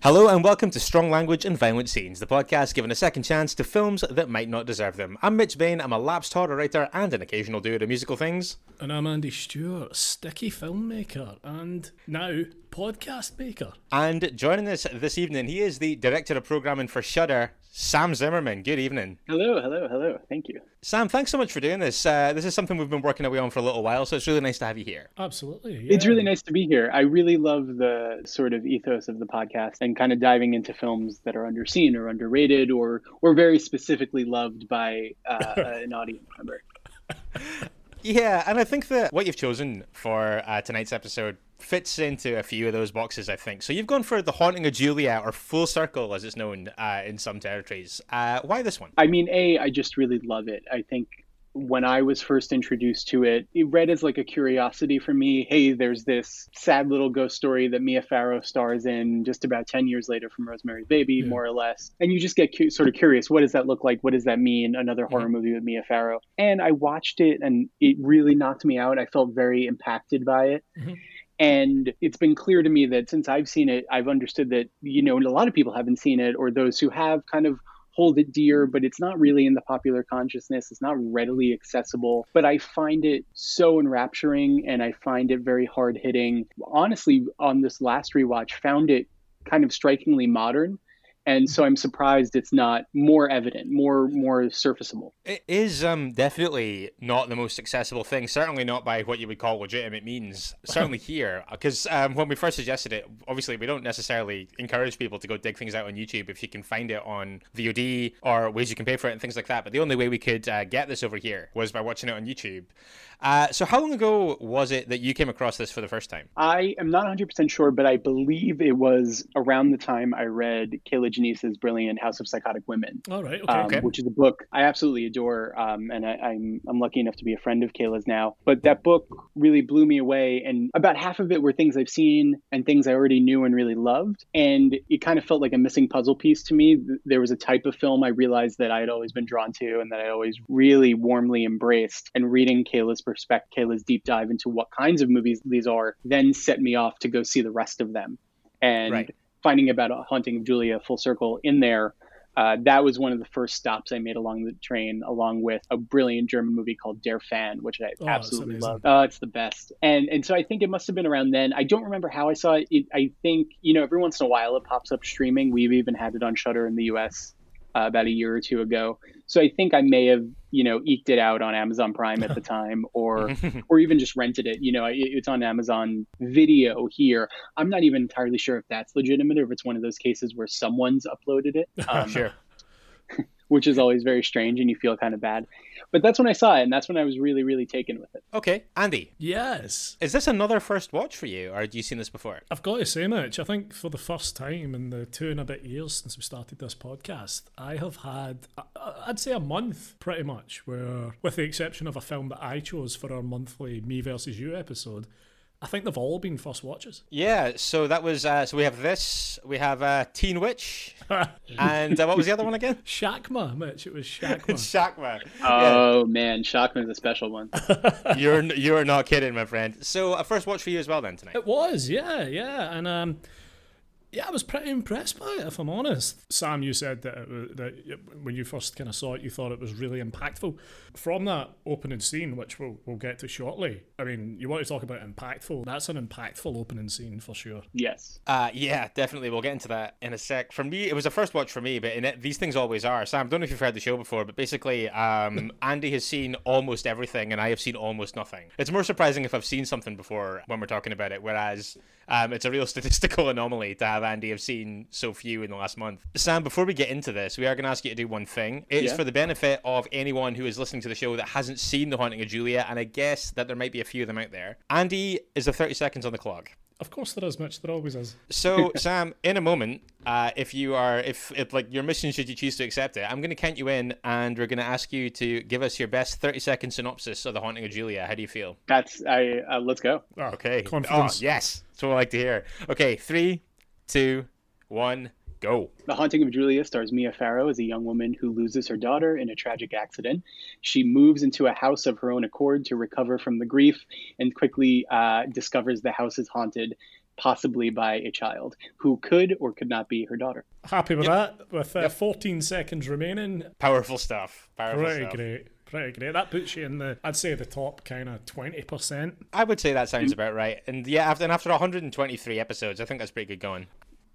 Hello and welcome to Strong Language and Violent Scenes, the podcast giving a second chance to films that might not deserve them. I'm Mitch Bain, I'm a lapsed horror writer and an occasional doer of musical things. And I'm Andy Stewart, sticky filmmaker and now podcast maker. And joining us this evening, he is the director of programming for Shudder, Sam Zimmerman. Good evening. Hello, hello, hello. Thank you. Sam, thanks so much for doing this. Uh, this is something we've been working away on for a little while, so it's really nice to have you here. Absolutely. Yeah. It's really nice to be here. I really love the sort of ethos of the podcast and kind of diving into films that are underseen or underrated or or very specifically loved by uh, an audience member. Yeah, and I think that what you've chosen for uh, tonight's episode fits into a few of those boxes, I think. So you've gone for The Haunting of Julia, or Full Circle, as it's known uh, in some territories. Uh, why this one? I mean, A, I just really love it. I think when I was first introduced to it, it read as like a curiosity for me. Hey, there's this sad little ghost story that Mia Farrow stars in just about 10 years later from Rosemary's Baby, Yeah. more or less. And you just get cu- sort of curious what does that look like? What does that mean? Another horror movie with Mia Farrow. And I watched it and it really knocked me out. I felt very impacted by it. Mhm. And it's been clear to me that since I've seen it, I've understood that, you know, and a lot of people haven't seen it, or those who have kind of hold it dear, but it's not really in the popular consciousness. It's not readily accessible. But I find it so enrapturing and I find it very hard hitting. Honestly, on this last rewatch, found it kind of strikingly modern. And so I'm surprised it's not more evident, more more surfaceable. It is um, definitely not the most accessible thing. Certainly not by what you would call legitimate means. Certainly here, because um, when we first suggested it, obviously we don't necessarily encourage people to go dig things out on YouTube if you can find it on VOD or ways you can pay for it and things like that. But the only way we could uh, get this over here was by watching it on YouTube. Uh, so how long ago was it that you came across this for the first time? I am not 100% sure, but I believe it was around the time I read Kier-La Janisse's brilliant House of Psychotic Women. All right. Okay. um, okay. which is a book I absolutely adore, um, and I, I'm I'm lucky enough to be a friend of Kier-La's now. But that book really blew me away, and about half of it were things I've seen and things I already knew and really loved, and it kind of felt like a missing puzzle piece to me. There was a type of film I realized that I had always been drawn to, and that I always really warmly embraced. And reading Kier-La's perspective, Kier-La's deep dive into what kinds of movies these are, then set me off to go see the rest of them, and Right. Finding about a haunting of Julia full circle in there uh, that was one of the first stops I made along the train, along with a brilliant German movie called Der Fan, which I Oh, absolutely love. Oh, it's the best. And and so I think it must have been around then. I don't remember how I saw it. it I think you know every once in a while it pops up streaming. We've even had it on Shudder in the U.S. Uh, about a year or two ago. So I think I may have you know eked it out on Amazon Prime at the time, or or even just rented it. You know, it, it's on Amazon Video here. I'm not even entirely sure if that's legitimate or if it's one of those cases where someone's uploaded it. Um, sure. Which is always very strange and you feel kind of bad. But that's when I saw it and that's when I was really, really taken with it. Okay, Andy, Yes. is this another first watch for you, or had you seen this before? I've got to say, Mitch, I think for the first time in the two and a bit years since we started this podcast, I have had, I- I'd say, a month pretty much, where, with the exception of a film that I chose for our monthly Me versus You episode, I think they've all been first watches. Yeah, so that was uh, so we have this, we have uh, Teen Witch, and uh, what was the other one again? Shakma, Mitch, it was Shakma. Shakma. Oh man, Shakma's a special one. You're you're not kidding, my friend. So a first watch for you as well then tonight. It was, yeah, yeah, and um, yeah, I was pretty impressed by it, if I'm honest. Sam, you said that, it, that when you first kind of saw it, you thought it was really impactful. From that opening scene, which we'll, we'll get to shortly, I mean, you want to talk about impactful? That's an impactful opening scene for sure. Yes. Uh, yeah, definitely. We'll get into that in a sec. For me, it was a first watch for me, but in it, these things always are. Sam, I don't know if you've heard the show before, but basically, um, Andy has seen almost everything, and I have seen almost nothing. It's more surprising if I've seen something before when we're talking about it, whereas um, it's a real statistical anomaly to have Andy, have seen so few in the last month. Sam, before we get into this, we are going to ask you to do one thing. It's Yeah. for the benefit of anyone who is listening to the show that hasn't seen The Haunting of Julia, and I guess that there might be a few of them out there. Andy, is there 30 seconds on the clock? Of course there is, Mitch. There always is. So, Sam, in a moment, uh, if you are, if, if like your mission, should you choose to accept it, I'm going to count you in, and we're going to ask you to give us your best 30 second synopsis of The Haunting of Julia. How do you feel? That's I. Uh, let's go. Oh, Okay. Confidence. Oh, yes. That's what I like to hear. Okay, three, two, one, go. The Haunting of Julia stars Mia Farrow as a young woman who loses her daughter in a tragic accident. She moves into a house of her own accord to recover from the grief and quickly uh, discovers the house is haunted, possibly by a child who could or could not be her daughter. Happy with that. With uh, 14 seconds remaining, Powerful stuff. Powerful pretty stuff. great. Pretty great. That puts you in the, I'd say, the top kind of 20%. I would say that sounds about right. And yeah, after and after 123 episodes, I think that's pretty good going.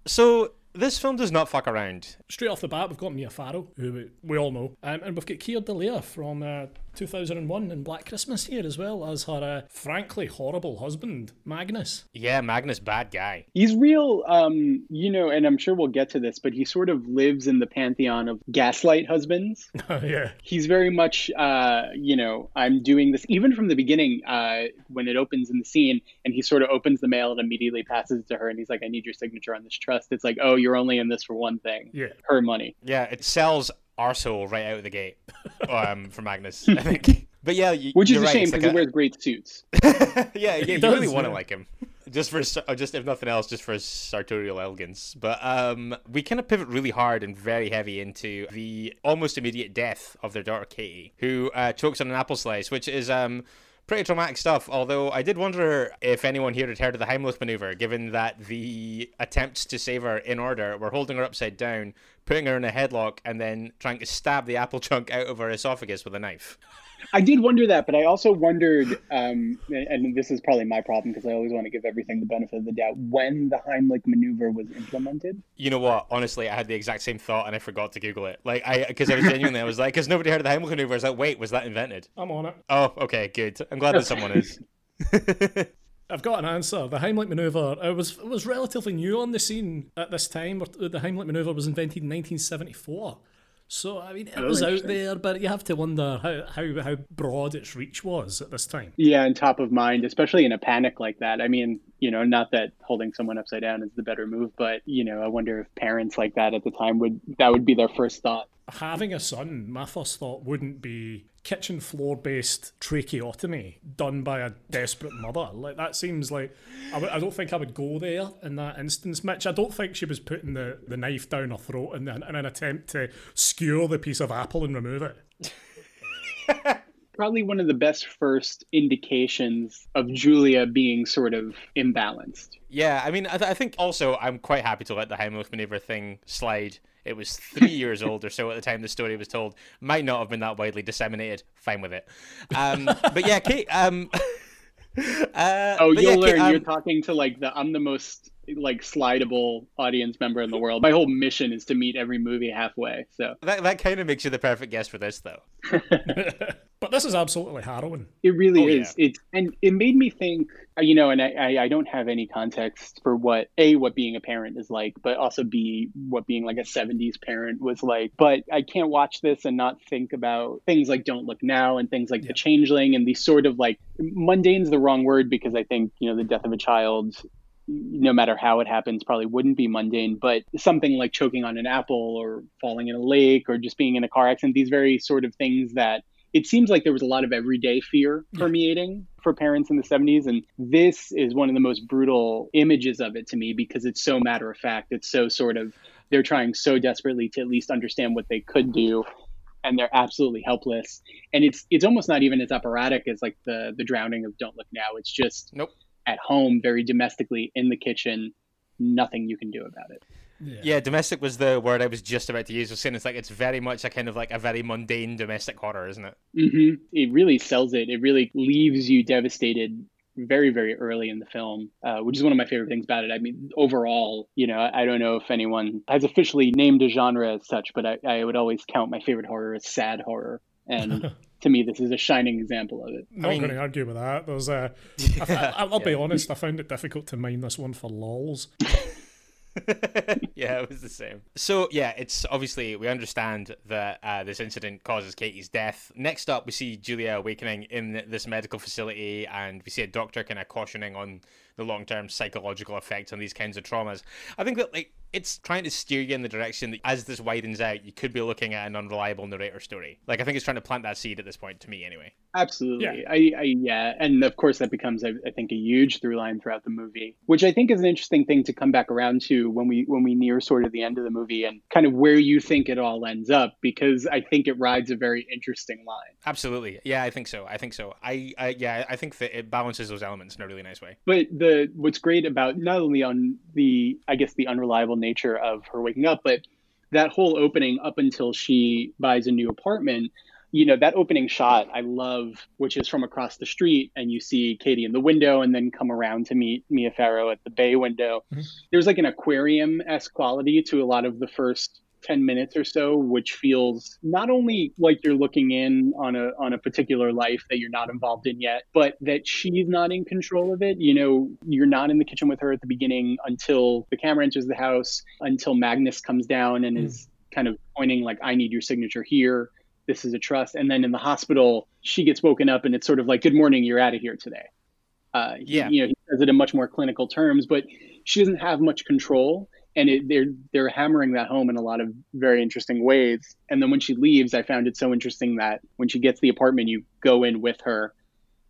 So this film does not fuck around. Straight off the bat, we've got Mia Farrow, who we, all know, um, and we've got Keir Dullea from uh, 2001 and Black Christmas here, as well as her uh, frankly horrible husband, Magnus. Yeah, Magnus, bad guy. He's real, um, you know, and I'm sure we'll get to this, but he sort of lives in the pantheon of gaslight husbands. yeah. he's very much uh, you know i'm doing this even from the beginning uh, when it opens in the scene and he sort of opens the mail and immediately passes it to her and he's like i need your signature on this trust it's like oh you're only in this for one thing Yeah. her money Yeah, it sells arsehole right out of the gate um, for Magnus, I think. But yeah, y- which is you're a right, shame because like he wears great suits yeah, yeah, you does, really want to yeah. like him. Just for, just if nothing else, just for his sartorial elegance. But um, we kind of pivot really hard and very heavy into the almost immediate death of their daughter Katie, who uh, chokes on an apple slice, which is um, pretty traumatic stuff. Although I did wonder if anyone here had heard of the Heimlich maneuver, given that the attempts to save her in order were holding her upside down, putting her in a headlock, and then trying to stab the apple chunk out of her esophagus with a knife. I did wonder that but i also wondered um, and and this is probably my problem because i always want to give everything the benefit of the doubt when the heimlich maneuver was implemented You know what? Honestly, I had the exact same thought and I forgot to Google it. Like, I because I was genuinely, I was like, because nobody heard of the Heimlich maneuver. I was like, wait, was that invented? I'm on it. Oh, okay, good. I'm glad that someone is. I've got an answer. The Heimlich maneuver it was it was relatively new on the scene at this time. The Heimlich maneuver was invented in 1974. So I mean, it was out there, but you have to wonder how, how how broad its reach was at this time. yeah and top of mind especially in a panic like that. I mean you know not that holding someone upside down is the better move but you know i wonder if parents like that at the time would that would be their first thought Having a son, my first thought wouldn't be kitchen floor based tracheotomy done by a desperate mother. Like that seems like I w- I don't think I would go there in that instance, Mitch. I don't think she was putting the, the knife down her throat in, an- in an attempt to skewer the piece of apple and remove it. probably one of the best first indications of Julia being sort of imbalanced. Yeah, I mean, I, th- I think also I'm quite happy to let the Heimlich maneuver thing slide. It was three years old or so at the time the story was told. Might not have been that widely disseminated. Fine with it. Um, but yeah, Kate. Um, uh, Oh, you'll yeah, learn. Kate, um, You're talking to like the I'm the most like slidable audience member in the world. My whole mission is to meet every movie halfway. So that that kind of makes you the perfect guest for this, though. But this is absolutely harrowing. it really Oh, is. It's and it made me think. uh, You know, and I, I I don't have any context for what a what being a parent is like, but also b what being like a '70s parent was like. But I can't watch this and not think about things like Don't Look Now and things like The Changeling and these sort of like mundane's the wrong word because I think you know the death of a child no matter how it happens, probably wouldn't be mundane, but something like choking on an apple or falling in a lake or just being in a car accident, these very sort of things that it seems like there was a lot of everyday fear permeating for parents in the 70s. And this is one of the most brutal images of it to me because it's so matter of fact. It's so sort of, they're trying so desperately to at least understand what they could do. And they're absolutely helpless, and it's it's almost not even as operatic as like the the drowning of Don't Look Now. It's just Nope. At home, very domestically in the kitchen, nothing you can do about it. Yeah, domestic was the word I was just about to use. I was saying it's like it's very much a kind of like a very mundane domestic horror, isn't it? hmm It really sells it. It really leaves you devastated very, very early in the film, uh, which is one of my favorite things about it. I mean, overall, you know, I don't know if anyone has officially named a genre as such, but I, I would always count my favorite horror as sad horror. And to me, this is a shining example of it. Not mean- going to argue with that. There's a. I, I, I'll be honest. I found it difficult to mine this one for lols. yeah, it was the same. So yeah, it's obviously we understand that uh, this incident causes Katie's death. Next up, we see Julia awakening in this medical facility, and we see a doctor kind of cautioning on the long term psychological effects on these kinds of traumas. I think that like it's trying to steer you in the direction that as this widens out, you could be looking at an unreliable narrator story. Like I think it's trying to plant that seed at this point to me, anyway. Absolutely, yeah. I, I yeah, and of course that becomes, I, I think, a huge through line throughout the movie, which I think is an interesting thing to come back around to when we when we near sort of the end of the movie and kind of where you think it all ends up, because I think it rides a very interesting line. Absolutely, yeah, I think so. I think so. I, I yeah, I think that it balances those elements in a really nice way. But the what's great about not only on the I guess the unreliable nature of her waking up, but that whole opening up until she buys a new apartment you know that opening shot i love which is from across the street and you see katie in the window and then come around to meet mia farrow at the bay window mm-hmm. there's like an aquarium-esque quality to a lot of the first 10 minutes or so which feels not only like you're looking in on a on a particular life that you're not involved in yet but that she's not in control of it. You know you're not in the kitchen with her at the beginning until the camera enters the house until magnus comes down and mm. is kind of pointing like i need your signature here. This is a trust. And then in the hospital she gets woken up and it's sort of like good morning you're out of here today. Uh, yeah. he, you know he says it in much more clinical terms but she doesn't have much control and it, they're they're hammering that home in a lot of very interesting ways. And then when she leaves, I found it so interesting that when she gets the apartment, you go in with her,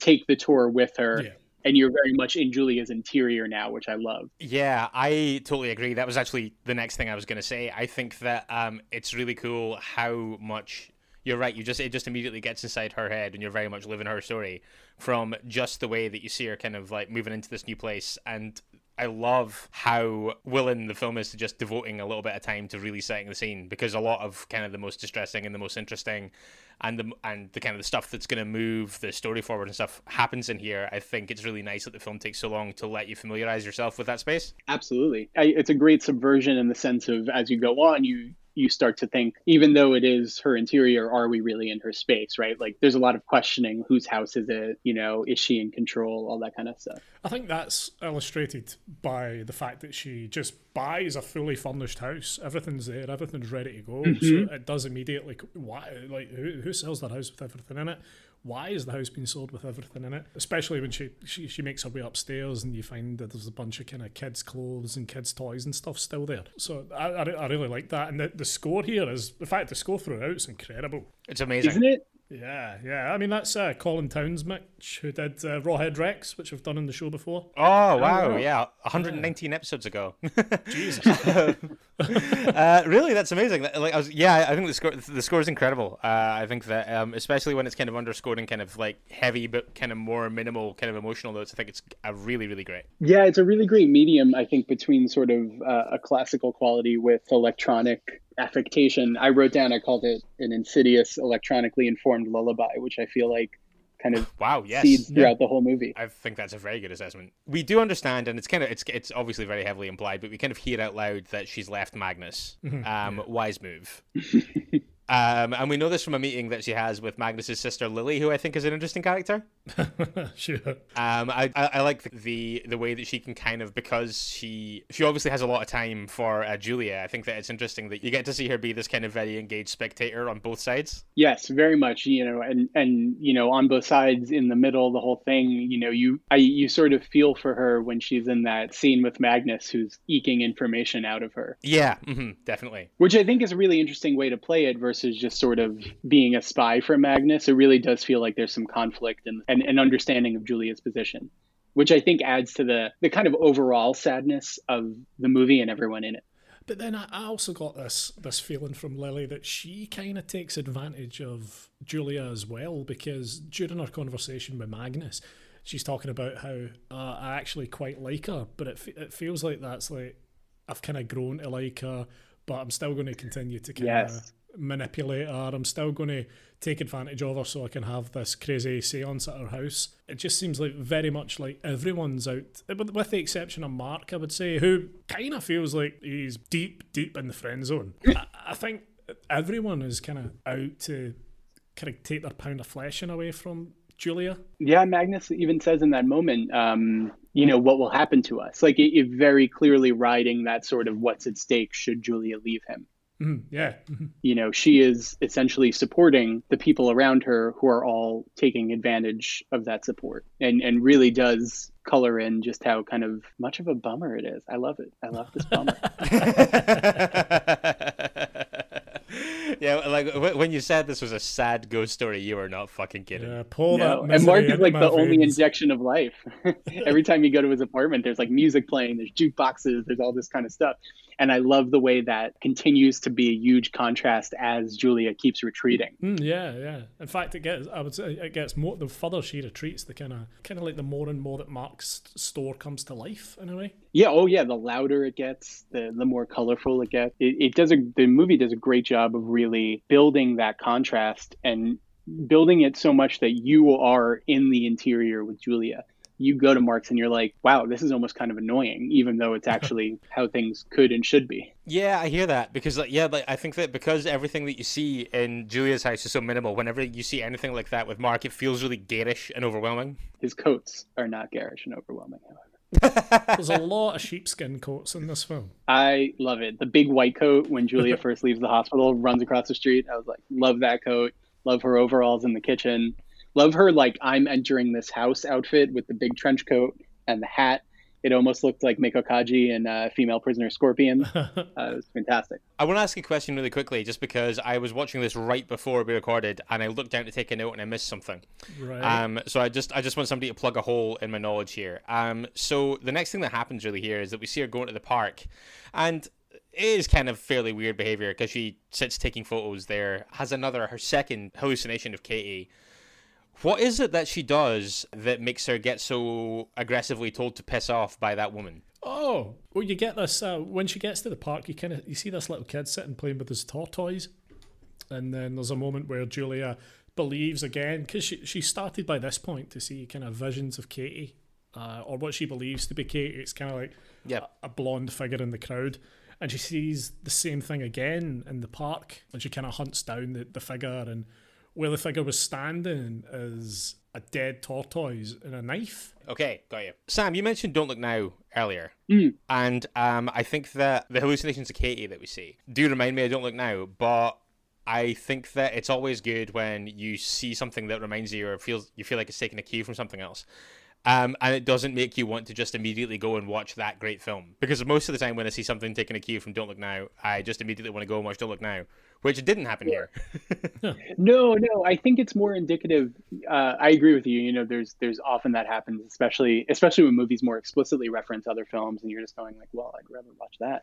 take the tour with her. Yeah. And you're very much in Julia's interior now, which I love. Yeah, I totally agree. That was actually the next thing I was going to say. I think that um, it's really cool how much you're right. You just it just immediately gets inside her head, and you're very much living her story from just the way that you see her kind of like moving into this new place and I love how willing the film is to just devoting a little bit of time to really setting the scene because a lot of kind of the most distressing and the most interesting and the and the kind of the stuff that's going to move the story forward and stuff happens in here. I think it's really nice that the film takes so long to let you familiarize yourself with that space. Absolutely, I, it's a great subversion in the sense of as you go on, you you start to think, even though it is her interior, are we really in her space, right? Like there's a lot of questioning whose house is it? You know, is she in control? All that kind of stuff. I think that's illustrated by the fact that she just buys a fully furnished house. Everything's there, everything's ready to go. Mm-hmm. So it does immediately. Why? Like, who, who sells that house with everything in it? Why is the house being sold with everything in it? Especially when she, she she makes her way upstairs and you find that there's a bunch of kind of kids' clothes and kids' toys and stuff still there. So I, I, I really like that. And the, the score here is, the fact the score throughout is incredible. It's amazing. Isn't it? Yeah, yeah. I mean, that's uh, Colin Towns, Mitch, who did uh, Rawhead Rex, which we've done in the show before. Oh, wow. Oh, yeah. 119 yeah. episodes ago. Jesus. uh, really? That's amazing. Like, I was, yeah, I think the score, the score is incredible. Uh, I think that, um, especially when it's kind of underscored in kind of like heavy, but kind of more minimal, kind of emotional notes, I think it's a really, really great. Yeah, it's a really great medium, I think, between sort of uh, a classical quality with electronic affectation. I wrote down, I called it an insidious, electronically informed lullaby, which I feel like kind of wow yes seeds throughout yeah. the whole movie. I think that's a very good assessment. We do understand, and it's kind of it's it's obviously very heavily implied, but we kind of hear out loud that she's left Magnus. Mm-hmm. Um, wise move. Um, and we know this from a meeting that she has with Magnus's sister Lily, who I think is an interesting character. sure. Um, I, I, I like the the way that she can kind of because she she obviously has a lot of time for uh, Julia. I think that it's interesting that you get to see her be this kind of very engaged spectator on both sides. Yes, very much. You know, and and you know, on both sides, in the middle, the whole thing. You know, you I you sort of feel for her when she's in that scene with Magnus, who's eking information out of her. Yeah, mm-hmm, definitely. Which I think is a really interesting way to play it versus versus just sort of being a spy for Magnus, it really does feel like there's some conflict and an understanding of Julia's position, which I think adds to the the kind of overall sadness of the movie and everyone in it. But then I also got this this feeling from Lily that she kind of takes advantage of Julia as well because during her conversation with Magnus, she's talking about how uh, I actually quite like her, but it it feels like that's like I've kind of grown to like her, but I'm still going to continue to kind of yes manipulate her. I'm still going to take advantage of her so I can have this crazy seance at her house. It just seems like very much like everyone's out, with the exception of Mark, I would say, who kind of feels like he's deep, deep in the friend zone. I, I think everyone is kind of out to kind of take their pound of flesh in away from Julia. Yeah, Magnus even says in that moment, um, you know, what will happen to us? Like it, it very clearly riding that sort of what's at stake should Julia leave him. Mhm, yeah. You know, she is essentially supporting the people around her who are all taking advantage of that support and, and really does color in just how kind of much of a bummer it is. I love it. I love this bummer. yeah, like when you said this was a sad ghost story, you were not fucking kidding. Yeah, pull No, that and Mark is like my the only injection of life. Every time you go to his apartment, there's like music playing, there's jukeboxes, there's all this kind of stuff. And I love the way that continues to be a huge contrast as Julia keeps retreating. Mm, yeah, yeah. In fact, it gets. I would say it gets more. The further she retreats, the kind of, kind of like the more and more that Mark's store comes to life in a way. Yeah, oh yeah, the louder it gets, the the more colorful it gets. It, it does a the movie does a great job of really building that contrast and building it so much that you are in the interior with Julia. You go to Mark's and you're like, wow, this is almost kind of annoying, even though it's actually how things could and should be. Yeah, I hear that because, like, yeah, like I think that because everything that you see in Julia's house is so minimal. Whenever you see anything like that with Mark, it feels really garish and overwhelming. His coats are not garish and overwhelming, however. There's a lot of sheepskin coats in this film. I love it. The big white coat when Julia first leaves the hospital, runs across the street. I was like, love that coat. Love her overalls in the kitchen. Love her like I'm entering this house outfit with the big trench coat and the hat. It almost looked like Meiko Kaji and uh, female prisoner Scorpion. Uh, it was fantastic. I want to ask a question really quickly, just because I was watching this right before we recorded, and I looked down to take a note and I missed something. Right. Um, so I just I just want somebody to plug a hole in my knowledge here. Um, so the next thing that happens really here is that we see her going to the park, and it is kind of fairly weird behavior because she sits taking photos there, has another her second hallucination of Katie. What is it that she does that makes her get so aggressively told to piss off by that woman? Oh, well, you get this uh, when she gets to the park. You kind of you see this little kid sitting playing with his tortoise, and then there's a moment where Julia believes again because she she started by this point to see kind of visions of Katie, uh, or what she believes to be Katie. It's kind of like Yeah. a blonde figure in the crowd, and she sees the same thing again in the park, and she kind of hunts down the, the figure, and where the figure was standing is a dead tortoise and a knife. Okay, got you. Sam, you mentioned "Don't Look Now" earlier, Mm. and um, I think that the hallucinations of Katie that we see do remind me of "Don't Look Now," but I think that it's always good when you see something that reminds you or feels you feel like it's taking a cue from something else. Um, and it doesn't make you want to just immediately go and watch that great film because most of the time when I see something taking a cue from Don't Look Now, I just immediately want to go and watch Don't Look Now, which didn't happen here. No, no, I think it's more indicative. Uh, I agree with you. You know, there's there's often that happens, especially especially when movies more explicitly reference other films, and you're just going like, well, I'd rather watch that.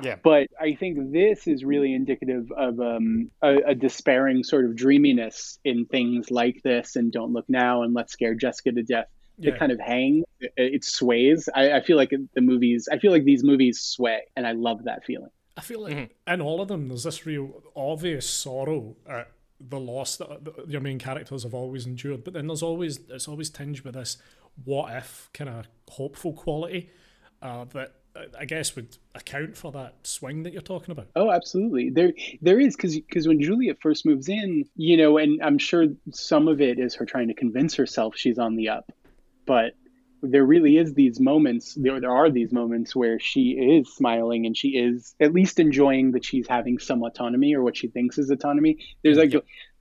Yeah. But I think this is really indicative of um, a, a despairing sort of dreaminess in things like this, and Don't Look Now, and Let's Scare Jessica to Death. Yeah. It kind of hang, it, it sways. I, I feel like the movies, I feel like these movies sway, and I love that feeling. I feel like in all of them, there's this real obvious sorrow at the loss that that your main characters have always endured. But then there's always it's always tinged with this what if kind of hopeful quality uh, that uh, I guess would account for that swing that you're talking about. Oh, absolutely. There, there is because because when Juliet first moves in, you know, and I'm sure some of it is her trying to convince herself she's on the up, but there really is these moments. There, there are these moments where she is smiling and she is at least enjoying that she's having some autonomy or what she thinks is autonomy. There's like.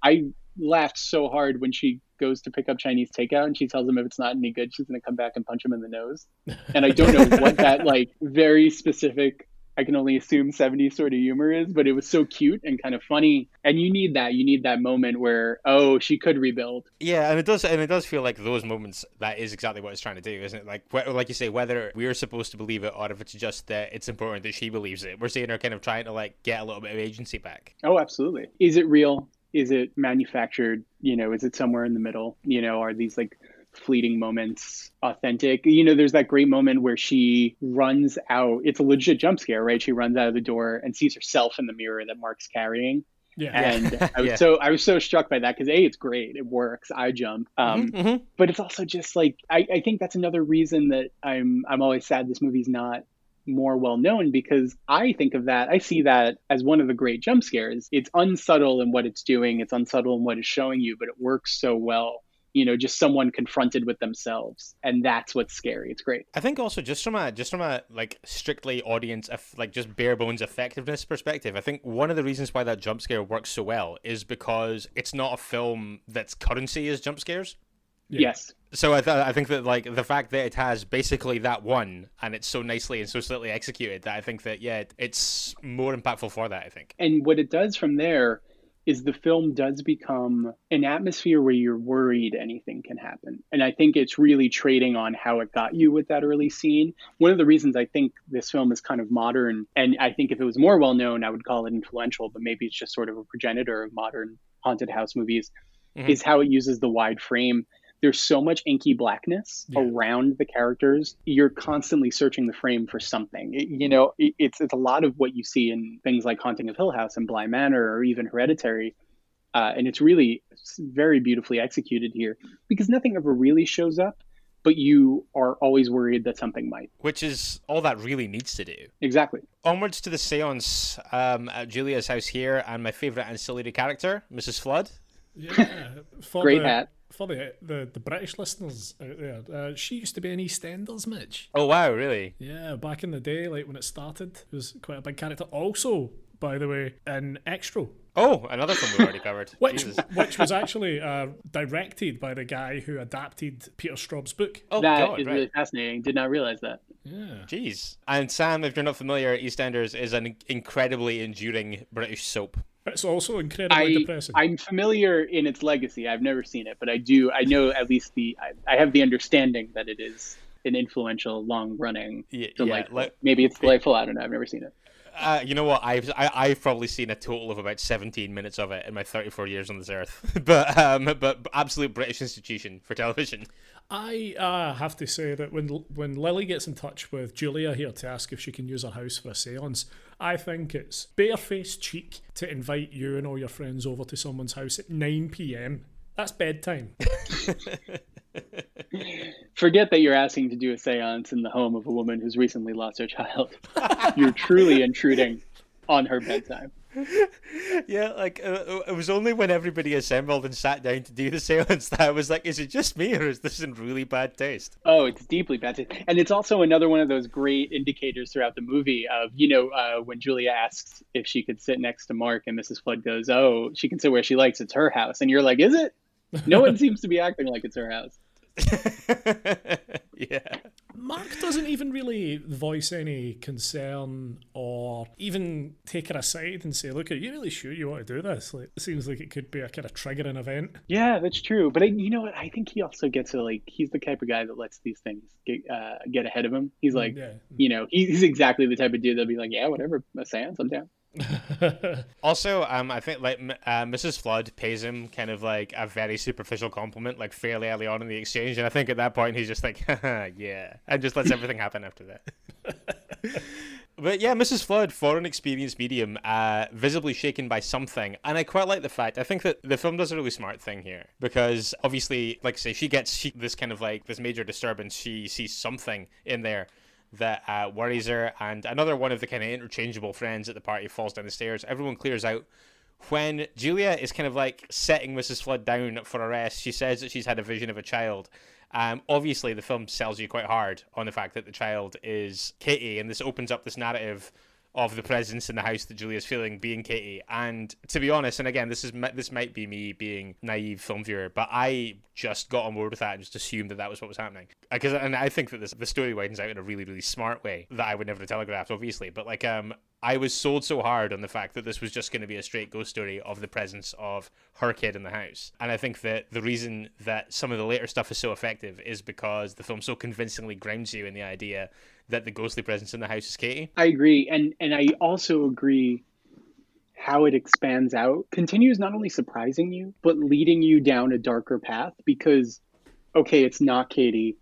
I laughed so hard when she goes to pick up Chinese takeout and she tells him if it's not any good, she's going to come back and punch him in the nose. And I don't know what that like very specific I can only assume 70s sort of humor is, but it was so cute and kind of funny. And you need that. You need that moment where, oh, she could rebuild. Yeah, and it does, and it does feel like those moments. That is exactly what it's trying to do, isn't it? Like, wh- like you say, whether we're supposed to believe it or if it's just that it's important that she believes it, we're seeing her kind of trying to like get a little bit of agency back. Oh, absolutely. Is it real? Is it manufactured? You know, is it somewhere in the middle? You know, are these like fleeting moments authentic? You know, there's that great moment where she runs out. It's a legit jump scare, right? She runs out of the door and sees herself in the mirror that Mark's carrying. Yeah. And I was Yeah. so I was so struck by that because a it's great, it works. I jump, um, Mhm. but it's also just like I, I think that's another reason that I'm I'm always sad this movie's not more well known because I think of that I see that as one of the great jump scares. It's unsubtle in what it's doing, it's unsubtle in what it's showing you, but it works so well you know just someone confronted with themselves and that's what's scary it's great I think also just from a just from a like strictly audience like just bare bones effectiveness perspective, I think one of the reasons why that jump scare works so well is because it's not a film that's currency is jump scares. Yeah. yes so I, th- I think that like the fact that it has basically that one and it's so nicely and so slightly executed that I think that yeah it's more impactful for that I think and what it does from there is the film does become an atmosphere where you're worried anything can happen. And I think it's really trading on how it got you with that early scene. One of the reasons I think this film is kind of modern, and I think if it was more well known, I would call it influential, but maybe it's just sort of a progenitor of modern haunted house movies, mm-hmm. is how it uses the wide frame there's so much inky blackness yeah. around the characters you're constantly searching the frame for something it, you know it, it's it's a lot of what you see in things like haunting of hill house and bly manor or even hereditary uh, and it's really very beautifully executed here because nothing ever really shows up but you are always worried that something might. Which is all that really needs to do. Exactly. Onwards to the seance um, at Julia's house here, and my favourite ancillary character, Mrs. Flood. Yeah, great the, hat for the, the the British listeners out there, uh, she used to be in EastEnders, Mitch. Oh wow, really? Yeah, back in the day, like when it started, it was quite a big character. Also, by the way, an Xtro. Oh, another film we've already covered. which which was actually uh, directed by the guy who adapted Peter Straub's book. Oh, that God, is right. really fascinating. Did not realize that. Yeah. Jeez. And Sam, if you're not familiar, EastEnders is an incredibly enduring British soap. It's also incredibly I, depressing. I'm familiar in its legacy. I've never seen it, but I do. I know at least the. I, I have the understanding that it is an influential, long-running, yeah, delightful. Yeah, like, Maybe it's delightful. I don't know. I've never seen it. Uh, you know what? I've I, have i have probably seen a total of about seventeen minutes of it in my thirty four years on this earth. but um, but absolute British institution for television. I uh, have to say that when when Lily gets in touch with Julia here to ask if she can use her house for a séance, I think it's barefaced cheek to invite you and all your friends over to someone's house at nine p.m. That's bedtime. Forget that you're asking to do a seance in the home of a woman who's recently lost her child. you're truly intruding on her bedtime. Yeah, like uh, it was only when everybody assembled and sat down to do the seance that I was like, is it just me or is this in really bad taste? Oh, it's deeply bad taste. And it's also another one of those great indicators throughout the movie of, you know, uh, when Julia asks if she could sit next to Mark and Mrs. Flood goes, oh, she can sit where she likes. It's her house. And you're like, is it? No one seems to be acting like it's her house. yeah. Mark doesn't even really voice any concern or even take her aside and say, "Look, are you really sure you want to do this?" Like, it seems like it could be a kind of triggering event. Yeah, that's true. But I, you know what? I think he also gets to like he's the type of guy that lets these things get uh, get ahead of him. He's like, yeah. you know, he's exactly the type of dude that'll be like, "Yeah, whatever, a seance, I'm down." also, um, I think like uh, Mrs. Flood pays him kind of like a very superficial compliment, like fairly early on in the exchange, and I think at that point he's just like, yeah, and just lets everything happen after that. but yeah, Mrs. Flood, for an experienced medium, uh, visibly shaken by something, and I quite like the fact. I think that the film does a really smart thing here because obviously, like I say, she gets she, this kind of like this major disturbance. She sees something in there that uh, worries her, and another one of the kind of interchangeable friends at the party falls down the stairs. Everyone clears out. When Julia is kind of like setting Mrs. Flood down for arrest, she says that she's had a vision of a child. Um, obviously, the film sells you quite hard on the fact that the child is Kitty, and this opens up this narrative of the presence in the house that Julia's feeling being Katie. And to be honest, and again, this is this might be me being naive film viewer, but I just got on board with that and just assumed that that was what was happening. Because and I think that this the story widens out in a really really smart way that I would never have telegraphed, obviously. But like um, I was sold so hard on the fact that this was just going to be a straight ghost story of the presence of her kid in the house. And I think that the reason that some of the later stuff is so effective is because the film so convincingly grounds you in the idea that the ghostly presence in the house is Katie. I agree, and and I also agree how it expands out continues not only surprising you but leading you down a darker path because okay, it's not Katie.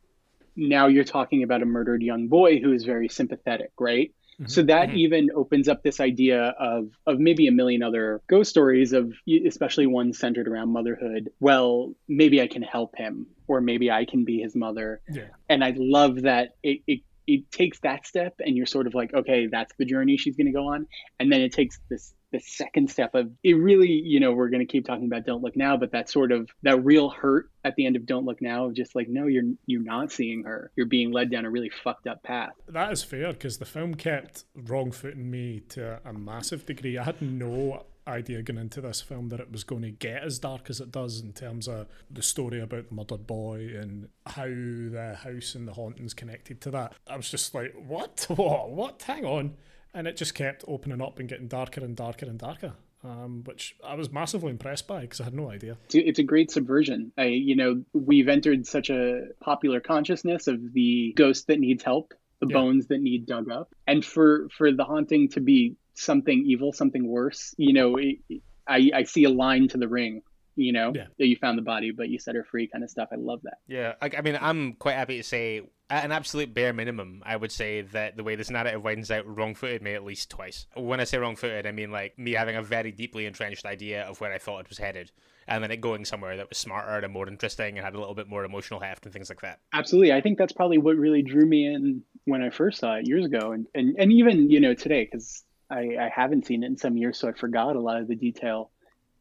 Now you're talking about a murdered young boy who is very sympathetic, right? Mm-hmm. So that mm-hmm. even opens up this idea of of maybe a million other ghost stories of especially one centered around motherhood. Well, maybe I can help him or maybe I can be his mother. Yeah. And I love that it, it it takes that step and you're sort of like okay that's the journey she's going to go on. And then it takes this the second step of it really you know we're going to keep talking about don't look now but that sort of that real hurt at the end of don't look now of just like no you're you're not seeing her. You're being led down a really fucked up path. That is fair because the film kept wrong footing me to a massive degree. I had no idea going into this film that it was going to get as dark as it does in terms of the story about the murdered boy and how the house and the hauntings connected to that. I was just like, what? What? What? Hang on. And it just kept opening up and getting darker and darker and darker. Um, which I was massively impressed by because I had no idea. It's a great subversion. I, you know, we've entered such a popular consciousness of the ghost that needs help, the yeah. bones that need dug up, and for for the haunting to be something evil, something worse. You know, I, I see a line to the ring. You know, yeah. you found the body, but you set her free, kind of stuff. I love that. Yeah, I, I mean, I'm quite happy to say, at an absolute bare minimum, I would say that the way this narrative winds out wrong-footed me at least twice. When I say wrong-footed, I mean like me having a very deeply entrenched idea of where I thought it was headed, and then it going somewhere that was smarter and more interesting and had a little bit more emotional heft and things like that. Absolutely, I think that's probably what really drew me in when I first saw it years ago, and and, and even you know today because I, I haven't seen it in some years, so I forgot a lot of the detail.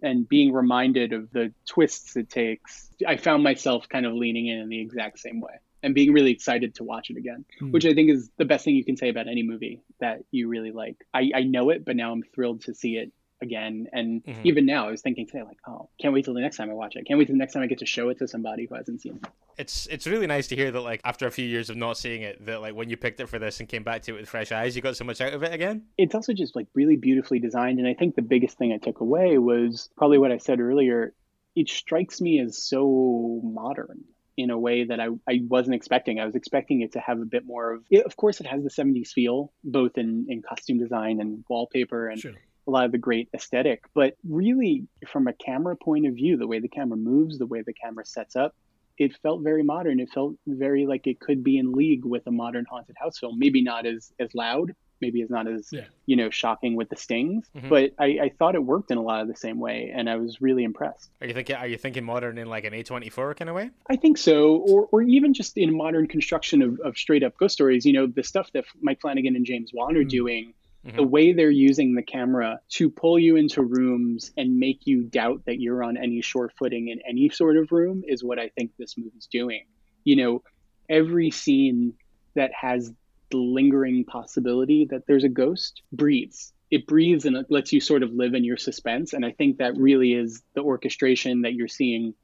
And being reminded of the twists it takes, I found myself kind of leaning in in the exact same way and being really excited to watch it again, mm. which I think is the best thing you can say about any movie that you really like. I, I know it, but now I'm thrilled to see it again. And mm-hmm. even now, I was thinking today, like, oh, can't wait till the next time I watch it. Can't wait till the next time I get to show it to somebody who hasn't seen it. It's it's really nice to hear that, like, after a few years of not seeing it, that like when you picked it for this and came back to it with fresh eyes, you got so much out of it again. It's also just like really beautifully designed, and I think the biggest thing I took away was probably what I said earlier. It strikes me as so modern in a way that I, I wasn't expecting. I was expecting it to have a bit more of, it, of course, it has the 70s feel, both in, in costume design and wallpaper and sure a lot of the great aesthetic. But really, from a camera point of view, the way the camera moves, the way the camera sets up, it felt very modern. It felt very like it could be in league with a modern haunted house film. Maybe not as as loud, maybe it's not as yeah. you know shocking with the stings, mm-hmm. but I, I thought it worked in a lot of the same way, and I was really impressed. Are you thinking? Are you thinking modern in like an A twenty four kind of way? I think so, or or even just in modern construction of, of straight up ghost stories. You know, the stuff that Mike Flanagan and James Wan are mm-hmm. doing Mm-hmm. The way they're using the camera to pull you into rooms and make you doubt that you're on any sure footing in any sort of room is what I think this movie's doing. You know, every scene that has the lingering possibility that there's a ghost breathes. It breathes and it lets you sort of live in your suspense. And I think that really is the orchestration that you're seeing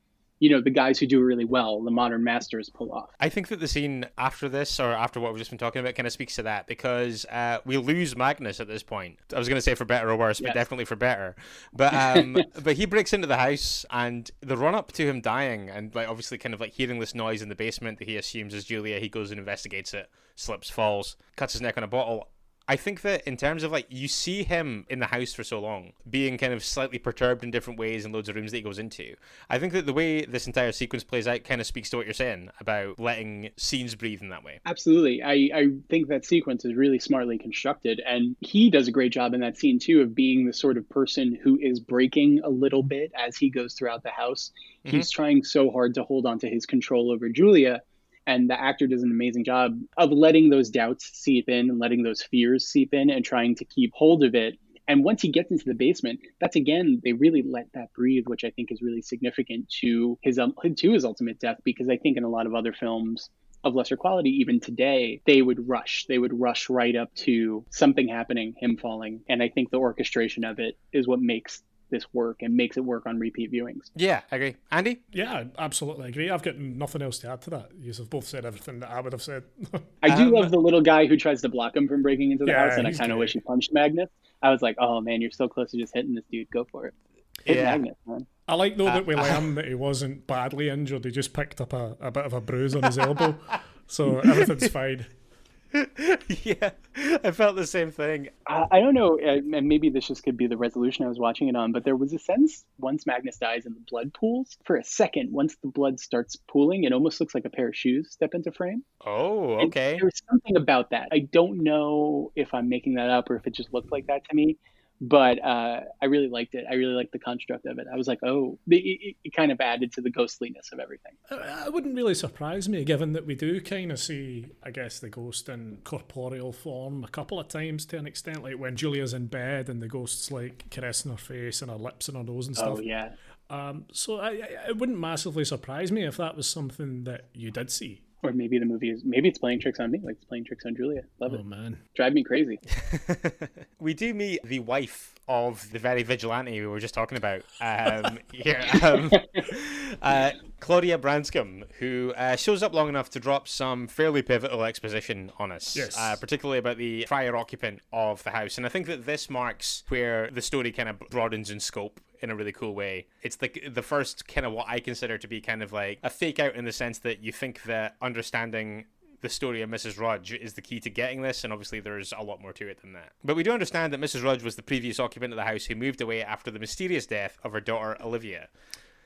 you know the guys who do really well the modern masters pull off. I think that the scene after this or after what we've just been talking about kind of speaks to that because uh, we lose magnus at this point. I was going to say for better or worse yes. but definitely for better. But um but he breaks into the house and the run up to him dying and like obviously kind of like hearing this noise in the basement that he assumes is julia he goes and investigates it slips falls cuts his neck on a bottle I think that in terms of like you see him in the house for so long, being kind of slightly perturbed in different ways in loads of rooms that he goes into. I think that the way this entire sequence plays out kind of speaks to what you're saying about letting scenes breathe in that way. Absolutely. I, I think that sequence is really smartly constructed and he does a great job in that scene too of being the sort of person who is breaking a little bit as he goes throughout the house. Mm-hmm. He's trying so hard to hold on to his control over Julia and the actor does an amazing job of letting those doubts seep in and letting those fears seep in and trying to keep hold of it. And once he gets into the basement that's again they really let that breathe which i think is really significant to his um, to his ultimate death because i think in a lot of other films of lesser quality even today they would rush they would rush right up to something happening him falling. And i think the orchestration of it is what makes this work and makes it work on repeat viewings. Yeah, I agree. Andy? Yeah, absolutely agree. I've got nothing else to add to that. You have both said everything that I would have said. I do um, love the little guy who tries to block him from breaking into the yeah, house, and I kind of wish he punched Magnus. I was like, oh man, you're so close to just hitting this dude. Go for it. Hit yeah. Magnus, man. I like though uh, that we learned that he wasn't badly injured. He just picked up a, a bit of a bruise on his elbow, so everything's fine. yeah, I felt the same thing. I, I don't know, and maybe this just could be the resolution I was watching it on, but there was a sense once Magnus dies and the blood pools, for a second, once the blood starts pooling, it almost looks like a pair of shoes step into frame. Oh, okay. And there's something about that. I don't know if I'm making that up or if it just looked like that to me, but uh, I really liked it. I really liked the construct of it. I was like, oh, it, it, kind of added to the ghostliness of everything. It wouldn't really surprise me, given that we do kind of see, I guess, the ghost in corporeal form a couple of times to an extent, like when Julia's in bed and the ghost's like caressing her face and her lips and her nose and stuff. Oh yeah. Um, so I, I, it wouldn't massively surprise me if that was something that you did see. Or maybe the movie is maybe it's playing tricks on me, like it's playing tricks on Julia. Love it. Oh it. man. Drive me crazy. we do meet the wife of the very vigilante we were just talking about um, here. Um, uh, Claudia Branscombe, who uh, shows up long enough to drop some fairly pivotal exposition on us, Yes. uh, particularly about the prior occupant of the house. And I think that this marks where the story kind of broadens in scope in a really cool way. It's the the first kind of what I consider to be kind of like a fake out in the sense that you think that understanding the story of Mrs. Rudge is the key to getting this, and obviously there's a lot more to it than that. But we do understand that Mrs. Rudge was the previous occupant of the house who moved away after the mysterious death of her daughter Olivia.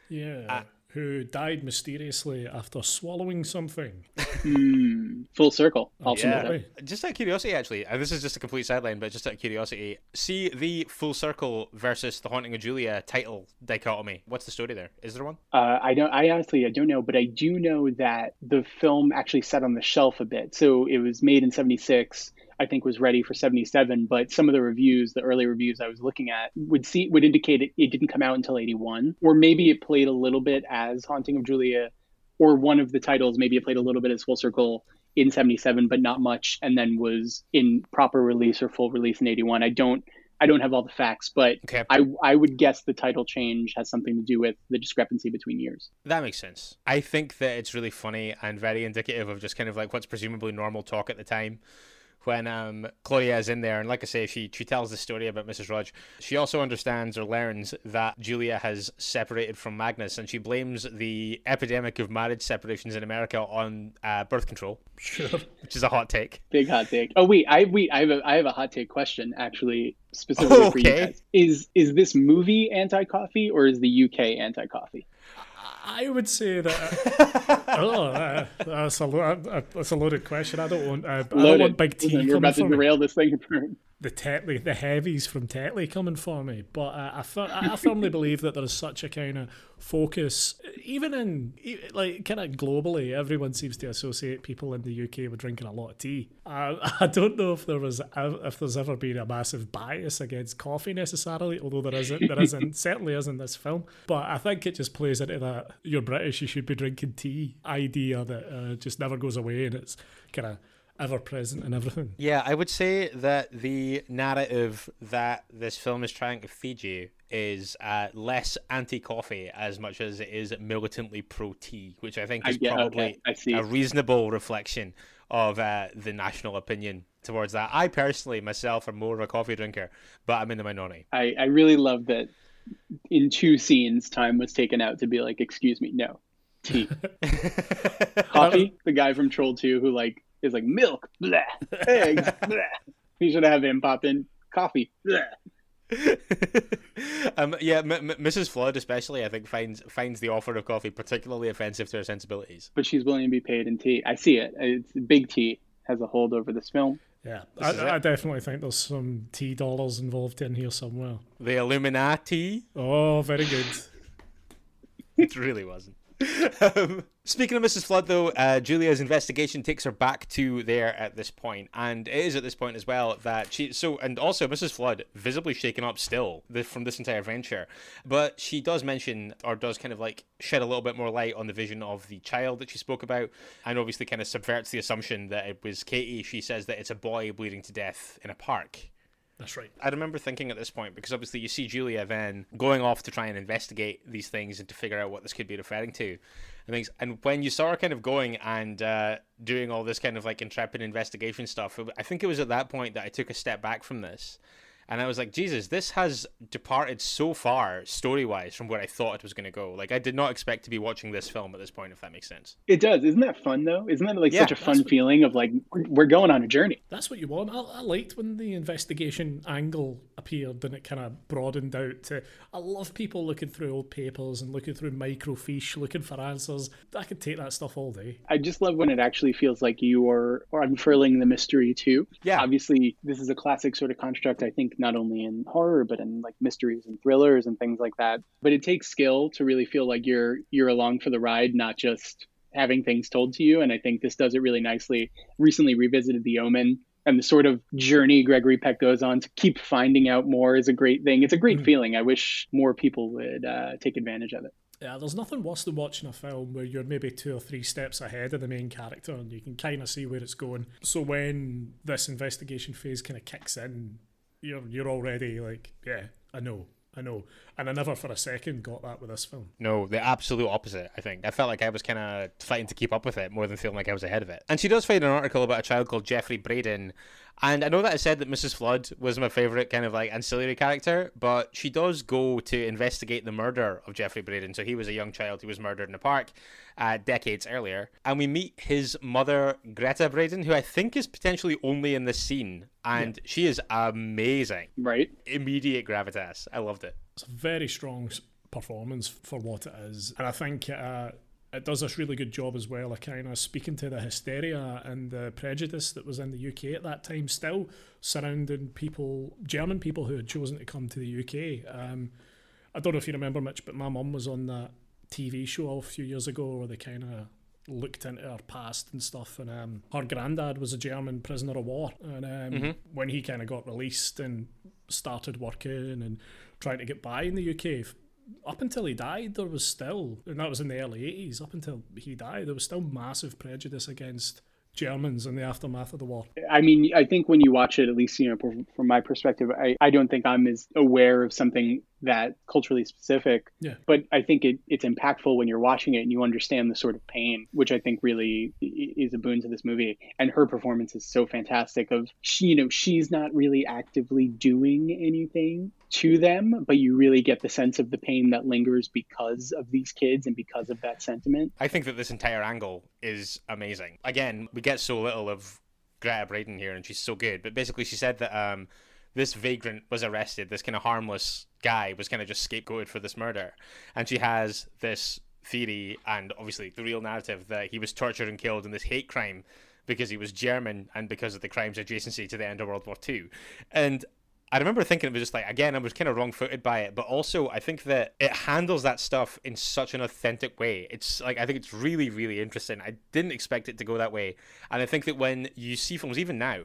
Yeah. Uh, who died mysteriously after swallowing something. Hmm. Full circle. Ultimately. Yeah. Just out of curiosity, actually, and this is just a complete sideline, but just out of curiosity, see the Full Circle versus The Haunting of Julia title dichotomy. What's the story there? Is there one? Uh, I don't. I honestly, I don't know, but I do know that the film actually sat on the shelf a bit. So it was made in '76. I think was ready for '77, but some of the reviews, the early reviews I was looking at, would see would indicate it, it didn't come out until '81, or maybe it played a little bit as Haunting of Julia, or one of the titles. Maybe it played a little bit as Full Circle in '77, but not much, and then was in proper release or full release in '81. I don't. I don't have all the facts, but Okay. I, I would guess the title change has something to do with the discrepancy between years. That makes sense. I think that it's really funny and very indicative of just kind of like what's presumably normal talk at the time. When um, Claudia is in there, and like I say, she she tells the story about Mrs. Rudge. She also understands or learns that Julia has separated from Magnus, and she blames the epidemic of marriage separations in America on uh, birth control, Sure. which is a hot take. Big hot take. Oh wait, I wait. I have a I have a hot take question actually specifically for you guys. Is is this movie anti coffee or is the UK anti coffee? I would say that. oh, uh, that's, a, uh, that's a loaded question. I don't want. Uh, I don't want big we're coming about to me. derail this thing. The Tetley, the heavies from Tetley coming for me. But uh, I, fir- I I firmly believe that there is such a kind of focus, even in like kind of globally, everyone seems to associate people in the UK with drinking a lot of tea. Uh, I don't know if there was if there's ever been a massive bias against coffee necessarily, although there isn't. There isn't certainly isn't this film. But I think it just plays into that you're British, you should be drinking tea idea that uh, just never goes away, and it's kind of ever present in everything. Yeah, I would say that the narrative that this film is trying to feed you is uh, less anti-coffee as much as it is militantly pro-tea, which I think I is get probably okay. I see. a reasonable reflection of uh, the national opinion towards that. I personally, myself, am more of a coffee drinker, but I'm in the minority. I, I really love that in two scenes time was taken out to be like, excuse me, no. Tea. Coffee, the guy from Troll 2 who like is like milk, blah, eggs, blah. You should have him pop in coffee. Blah. um, yeah, M- M- Mrs. Flood especially, I think, finds finds the offer of coffee particularly offensive to her sensibilities. But she's willing to be paid in tea. I see it. It's big tea has a hold over this film. Yeah, This. I, I definitely think there's some tea dollars involved in here somewhere. The Illuminati. Oh, very good. It really wasn't. Um, speaking of Mrs. Flood, though, uh, Julia's investigation takes her back to there at this point, and it is at this point as well that she. So, and also Mrs. Flood visibly shaken up still from this entire venture, but she does mention or does kind of like shed a little bit more light on the vision of the child that she spoke about, and obviously kind of subverts the assumption that it was Katie. She says that it's a boy bleeding to death in a park. That's right. I remember thinking at this point because obviously you see Julia then going off to try and investigate these things and to figure out what this could be referring to and things. And when you saw her kind of going and uh, doing all this kind of like intrepid investigation stuff, I think it was at that point that I took a step back from this. And I was like, Jesus, this has departed so far story wise from where I thought it was going to go. Like, I did not expect to be watching this film at this point, if that makes sense. It does. Isn't that fun though? Isn't that like Yeah, such a fun what- feeling of like we're, we're going on a journey? That's what you want. I, I liked when the investigation angle appeared and it kind of broadened out to. I love people looking through old papers and looking through microfiche, looking for answers. I could take that stuff all day. I just love when it actually feels like you are unfurling the mystery too. Yeah. Obviously, this is a classic sort of construct. I think not only in horror but in like mysteries and thrillers and things like that. But it takes skill to really feel like you're you're along for the ride, not just having things told to you. And I think this does it really nicely. Recently revisited The Omen and the sort of journey Gregory Peck goes on to keep finding out more is a great thing. It's a great mm-hmm. feeling. I wish more people would uh, take advantage of it. Yeah, there's nothing worse than watching a film where you're maybe two or three steps ahead of the main character and you can kind of see where it's going. So when this investigation phase kind of kicks in, you're you're already like, yeah, I know, I know. And I never for a second got that with this film. No, the absolute opposite, I think. I felt like I was kind of fighting to keep up with it more than feeling like I was ahead of it. And she does find an article about a child called Jeffrey Braden. And I know that I said that Mrs. Flood was my favourite kind of like ancillary character, but she does go to investigate the murder of Jeffrey Braden. So he was a young child who was murdered in a park uh, decades earlier. And we meet his mother, Greta Braden, who I think is potentially only in this scene. And yeah. she is amazing. Right. Immediate gravitas. I loved it. It's a very strong performance for what it is. And I think uh, it does this really good job as well of kind of speaking to the hysteria and the prejudice that was in the UK at that time, still surrounding people, German people who had chosen to come to the UK. Um, I don't know if you remember much, but my mum was on that TV show a few years ago where they kind of looked into her past and stuff. And um, her granddad was a German prisoner of war. And um, mm-hmm. when he kind of got released and started working and trying to get by in the UK, up until he died, there was still, and that was in the early 80s, up until he died, there was still massive prejudice against Germans in the aftermath of the war. I mean, I think when you watch it, at least, you know, from my perspective, I, I don't think I'm as aware of something that culturally specific. Yeah. But I think it, it's impactful when you're watching it and you understand the sort of pain, which I think really is a boon to this movie. And her performance is so fantastic. Of she, you know, she's not really actively doing anything to them, but you really get the sense of the pain that lingers because of these kids and because of that sentiment. I think that this entire angle is amazing. Again, we get so little of Greta Braden here, and she's so good. But basically, she said that um, this vagrant was arrested, this kind of harmless guy was kind of just scapegoated for this murder. And she has this theory and obviously the real narrative that he was tortured and killed in this hate crime because he was German and because of the crime's adjacency to the end of World War II. And I remember thinking it was just like again I was kind of wrong footed by it, but also I think that it handles that stuff in such an authentic way. It's like I think it's really really interesting. I didn't expect it to go that way, and I think that when you see films even now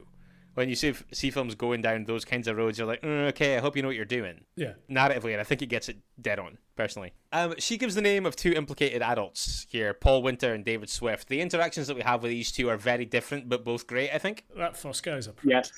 when you see see films going down those kinds of roads, you're like, mm, okay, I hope you know what you're doing. Yeah. Narratively, and I think it gets it dead on, personally. Um, she gives the name of two implicated adults here, Paul Winter and David Swift. The interactions that we have with these two are very different, but both great, I think. That first guy's a Yes.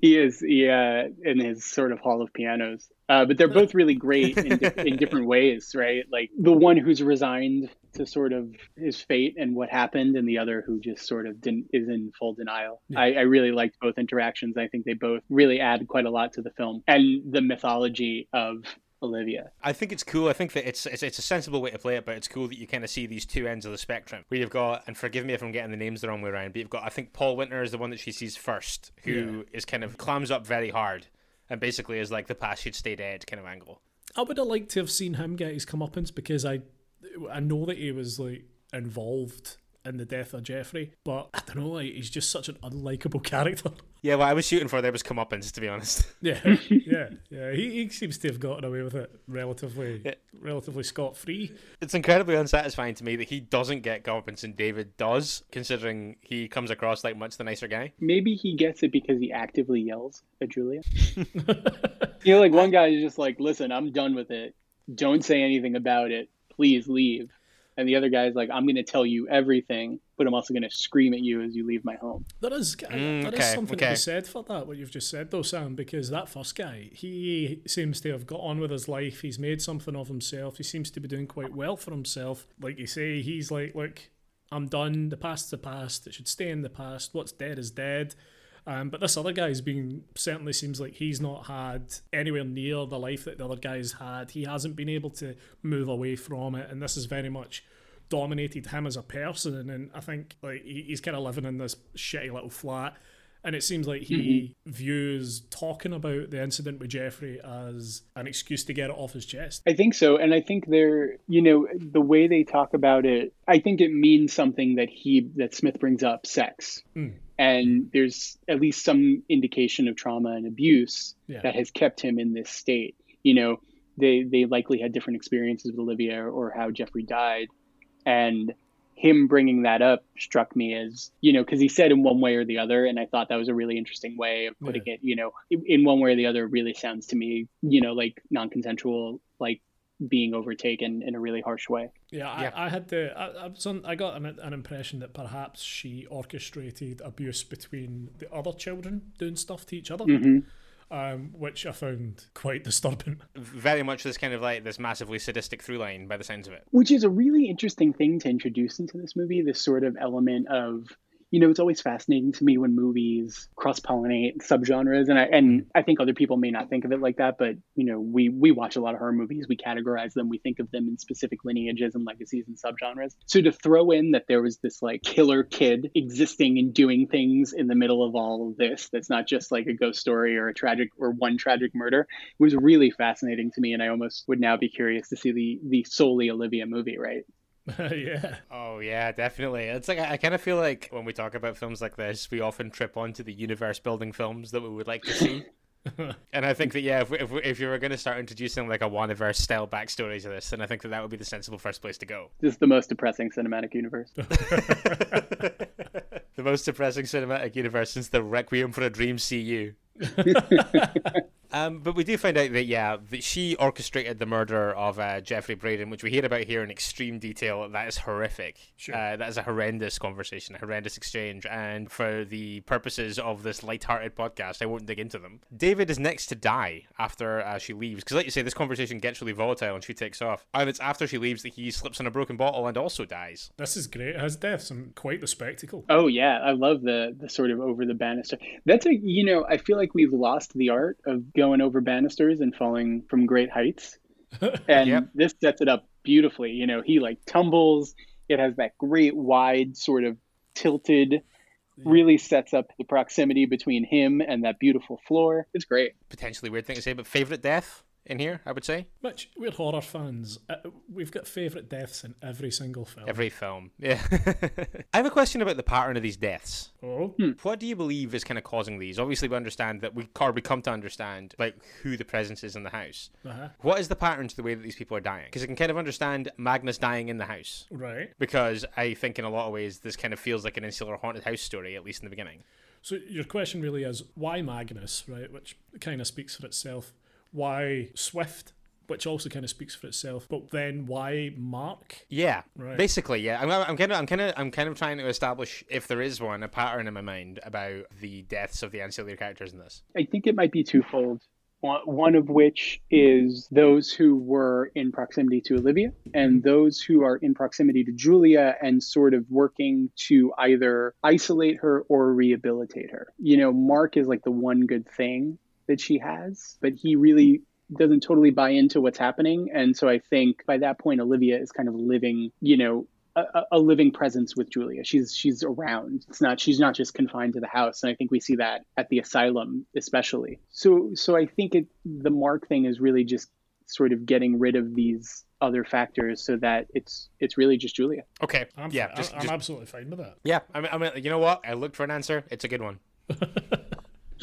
He is, yeah, in his sort of Hall of Pianos. Uh, but they're both really great in, di- in different ways, right? Like the one who's resigned to sort of his fate and what happened, and the other who just sort of didn't is in full denial. Yeah. I, I really liked both interactions. I think they both really add quite a lot to the film and the mythology of Olivia. I think it's cool. I think that it's, it's it's a sensible way to play it, but it's cool that you kind of see these two ends of the spectrum. Where you've got, and forgive me if I'm getting the names the wrong way around, but you've got I think Paul Winter is the one that she sees first, who yeah. is kind of clams up very hard and basically is like the past should stay dead kind of angle. I would have liked to have seen him get his comeuppance because I, I know that he was like involved in the death of Jeffrey, but I don't know, like, he's just such an unlikable character. Yeah, what I was shooting for there was comeuppance, to be honest. Yeah, yeah, yeah. He, he seems to have gotten away with it relatively, yeah. relatively scot free. It's incredibly unsatisfying to me that he doesn't get comeuppance and David does, considering he comes across like much the nicer guy. Maybe he gets it because he actively yells at Julia. you know, like one guy is just like, "Listen, I'm done with it. Don't say anything about it. Please leave." And the other guy's like, I'm going to tell you everything, but I'm also going to scream at you as you leave my home. There is, mm, there okay, is something okay. to be said for that, what you've just said, though, Sam, because that first guy, he seems to have got on with his life. He's made something of himself. He seems to be doing quite well for himself. Like you say, he's like, look, I'm done. The past's the past. It should stay in the past. What's dead is dead. Um, but this other guy's been certainly seems like he's not had anywhere near the life that the other guy's had. He hasn't been able to move away from it, and this is very much dominated him as a person. And I think like he's kind of living in this shitty little flat. And it seems like he mm-hmm. views talking about the incident with Jeffrey as an excuse to get it off his chest. I think so. And I think they're, you know, the way they talk about it, I think it means something that he, that Smith brings up sex. Mm and there's at least some indication of trauma and abuse Yeah. that has kept him in this state. You know, they they likely had different experiences with Olivia or how Jeffrey died, and him bringing that up struck me as you know because he said in one way or the other, and I thought that was a really interesting way of putting it. You know, in- in one way or the other, really sounds to me, you know, like non-consensual, like being overtaken in a really harsh way. Yeah, I, Yeah. I had the I, I, was on, I got an, an impression that perhaps she orchestrated abuse between the other children doing stuff to each other, Mm-hmm. um, which I found quite disturbing. Very much this kind of like this massively sadistic through line by the sounds of it. which is a really interesting thing to introduce into this movie this sort of element of you know it's always fascinating to me when movies cross pollinate subgenres and I and hmm. I think other people may not think of it like that but you know we we watch a lot of horror movies we categorize them we think of them in specific lineages and legacies and subgenres. So to throw in that there was this like killer kid existing and doing things in the middle of all of this that's not just like a ghost story or a tragic or one tragic murder was really fascinating to me and I almost would now be curious to see the the solely Olivia movie right yeah, Oh yeah, definitely. It's like I, I kind of feel like when we talk about films like this, we often trip onto the universe building films that we would like to see. and I think that yeah, if we, if, we, if you were going to start introducing like a Waniverse style backstory to this, then I think that that would be the sensible first place to go. This is the most depressing cinematic universe. the most depressing cinematic universe since the Requiem for a Dream CU. Um, but we do find out that yeah, that she orchestrated the murder of uh, Jeffrey Braden, which we hear about here in extreme detail. That is horrific. Sure. Uh, that is a horrendous conversation, a horrendous exchange. And for the purposes of this light-hearted podcast, I won't dig into them. David is next to die after uh, she leaves, because like you say, this conversation gets really volatile and she takes off. And it's after she leaves that he slips on a broken bottle and also dies. this is great. His death's some quite the spectacle. Oh yeah, I love the the sort of over the banister. That's a you know I feel like we've lost the art of going over banisters and falling from great heights, and Yep. this sets it up beautifully. You know he like tumbles. It has that great wide sort of tilted. Really sets up the proximity between him and that beautiful floor. It's great. Potentially weird thing to say, but favorite death in here, I would say. Which we're horror fans. Uh, we've got favourite deaths in every single film. Every film. Yeah. I have a question about the pattern of these deaths. oh, What do you believe is kind of causing these? Obviously, we understand that we, or we come to understand like who the presence is in the house. uh-huh. What is the pattern to the way that these people are dying? Because I can kind of understand Magnus dying in the house. right. Because I think in a lot of ways this kind of feels like an insular haunted house story, at least in the beginning. So your question really is why Magnus, right? Which kind of speaks for itself. Why Swift, which also kind of speaks for itself. But then why Mark? Yeah, Right. basically, yeah. I'm, I'm kind of, I'm kind of, I'm kind of trying to establish if there is one, a pattern in my mind about the deaths of the ancillary characters in this. I think it might be twofold. One one of which is those who were in proximity to Olivia and those who are in proximity to Julia and sort of working to either isolate her or rehabilitate her. You know, Mark is like the one good thing that she has, but he really doesn't totally buy into what's happening. And so I think by that point, Olivia is kind of living, you know, a, a- a living presence with Julia. She's she's around. It's not she's not just confined to the house, and I think we see that at the asylum especially. So so I think it the Mark thing is really just sort of getting rid of these other factors so that it's it's really just Julia. Okay, I'm, yeah, fi- just, I'm just absolutely fine with that. Yeah, I mean, I mean, you know what? I looked for an answer. It's a good one.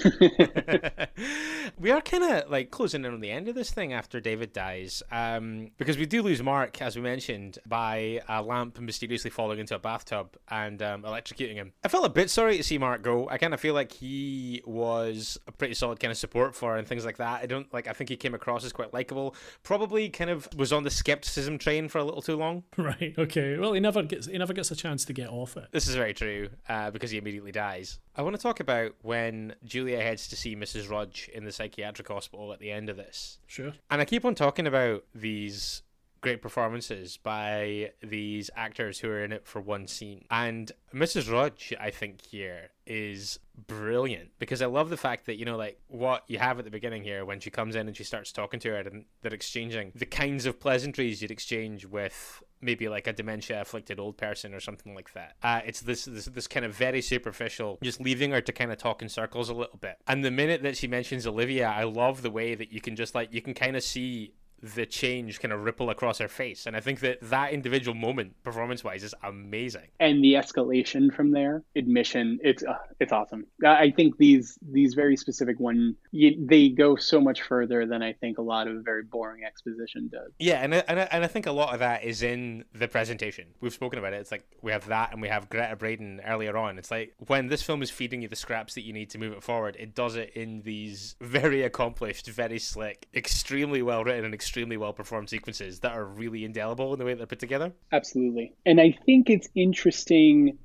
we are kind of like closing in on the end of this thing after David dies, um, because we do lose Mark, as we mentioned, by a lamp mysteriously falling into a bathtub and um, electrocuting him. I felt a bit sorry to see Mark go. I kind of feel like he was a pretty solid kind of support for and things like that. I don't like. I think he came across as quite likable. Probably kind of was on the skepticism train for a little too long. Right. Okay. Well, he never gets he never gets a chance to get off it. This is very true uh, because he immediately dies. I want to talk about when Julia heads to see Mrs. Rudge in the psychiatric hospital at the end of this. Sure. And I keep on talking about these great performances by these actors who are in it for one scene. And Mrs. Rudge, I think, here is brilliant because I love the fact that, you know, like what you have at the beginning here when she comes in and she starts talking to her and they're exchanging the kinds of pleasantries you'd exchange with maybe like a dementia afflicted old person or something like that. Uh, it's this, this this kind of very superficial, just leaving her to kind of talk in circles a little bit. And the minute that she mentions Olivia, I love the way that you can just like you can kind of see the change kind of ripple across her face. And I think that that individual moment, performance wise, is amazing. And the escalation from there, admission, it's uh, it's awesome. I think these these very specific one, you, they go so much further than I think a lot of very boring exposition does. Yeah, and I, and I, and I think a lot of that is in the presentation. We've spoken about it. It's like we have that, and we have Greta Braden earlier on. It's like when this film is feeding you the scraps that you need to move it forward, it does it in these very accomplished, very slick, extremely well written, and extremely well performed sequences that are really indelible in the way they're put together. Absolutely. And I think it's interesting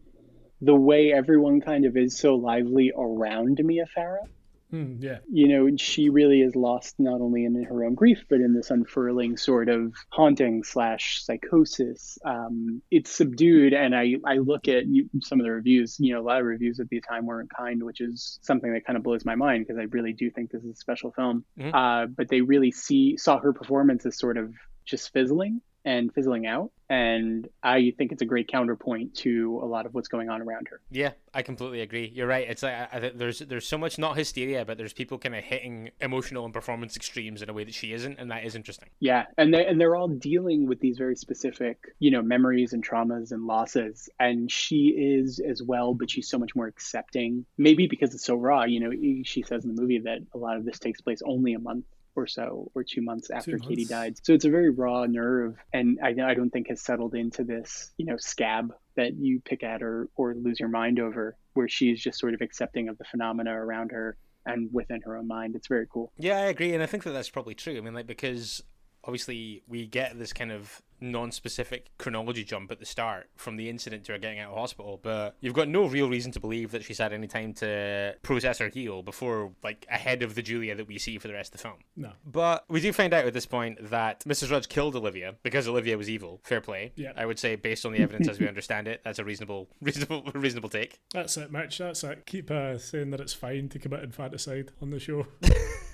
the way everyone kind of is so lively around Mia Farrow. Mm, yeah. You know, she really is lost not only in her own grief, but in this unfurling sort of haunting slash psychosis. Um, it's subdued, and I, I look at some of the reviews, you know, a lot of reviews at the time weren't kind, which is something that kind of blows my mind because I really do think this is a special film. Mm-hmm. Uh, but they really see saw her performance as sort of just fizzling and fizzling out. And I think it's a great counterpoint to a lot of what's going on around her. Yeah, I completely agree. You're right. It's like I, there's there's so much not hysteria, but there's people kind of hitting emotional and performance extremes in a way that she isn't, and that is interesting. Yeah, and they and they're all dealing with these very specific, you know, memories and traumas and losses, and she is as well, but she's so much more accepting. Maybe because it's so raw. You know, she says in the movie that a lot of this takes place only a month or so, or two months after two months. Katie died. So it's a very raw nerve, and I, I don't think has settled into this, you know, scab that you pick at or or lose your mind over, where she's just sort of accepting of the phenomena around her and within her own mind. It's very cool. Yeah, I agree, and I think that that's probably true. I mean, like because obviously we get this kind of non-specific chronology jump at the start from the incident to her getting out of hospital but you've got no real reason to believe that she's had any time to process or heal before like ahead of the julia that we see for the rest of the film. No. But we do find out at this point that mrs rudge killed olivia because olivia was evil. Fair play. Yeah. I would say based on the evidence as we understand it that's a reasonable reasonable reasonable take. That's it mitch. That's it. Keep uh, saying that it's fine to commit infanticide on the show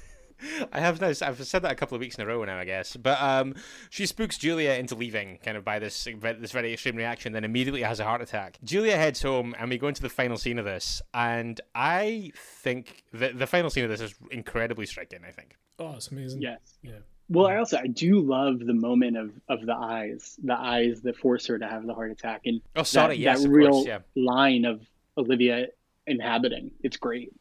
I have no, I've said that a couple of weeks in a row now, I guess. But um, she spooks Julia into leaving, kind of by this this very extreme reaction. Then immediately has a heart attack. Julia heads home, and we go into the final scene of this. And I think the the final scene of this is incredibly striking. I think. Oh, it's amazing. Yes. Yeah. Well, I also I do love the moment of, of the eyes, the eyes that force her to have the heart attack, and oh, sorry, that, yes, that real course, yeah. line of Olivia inhabiting. It's great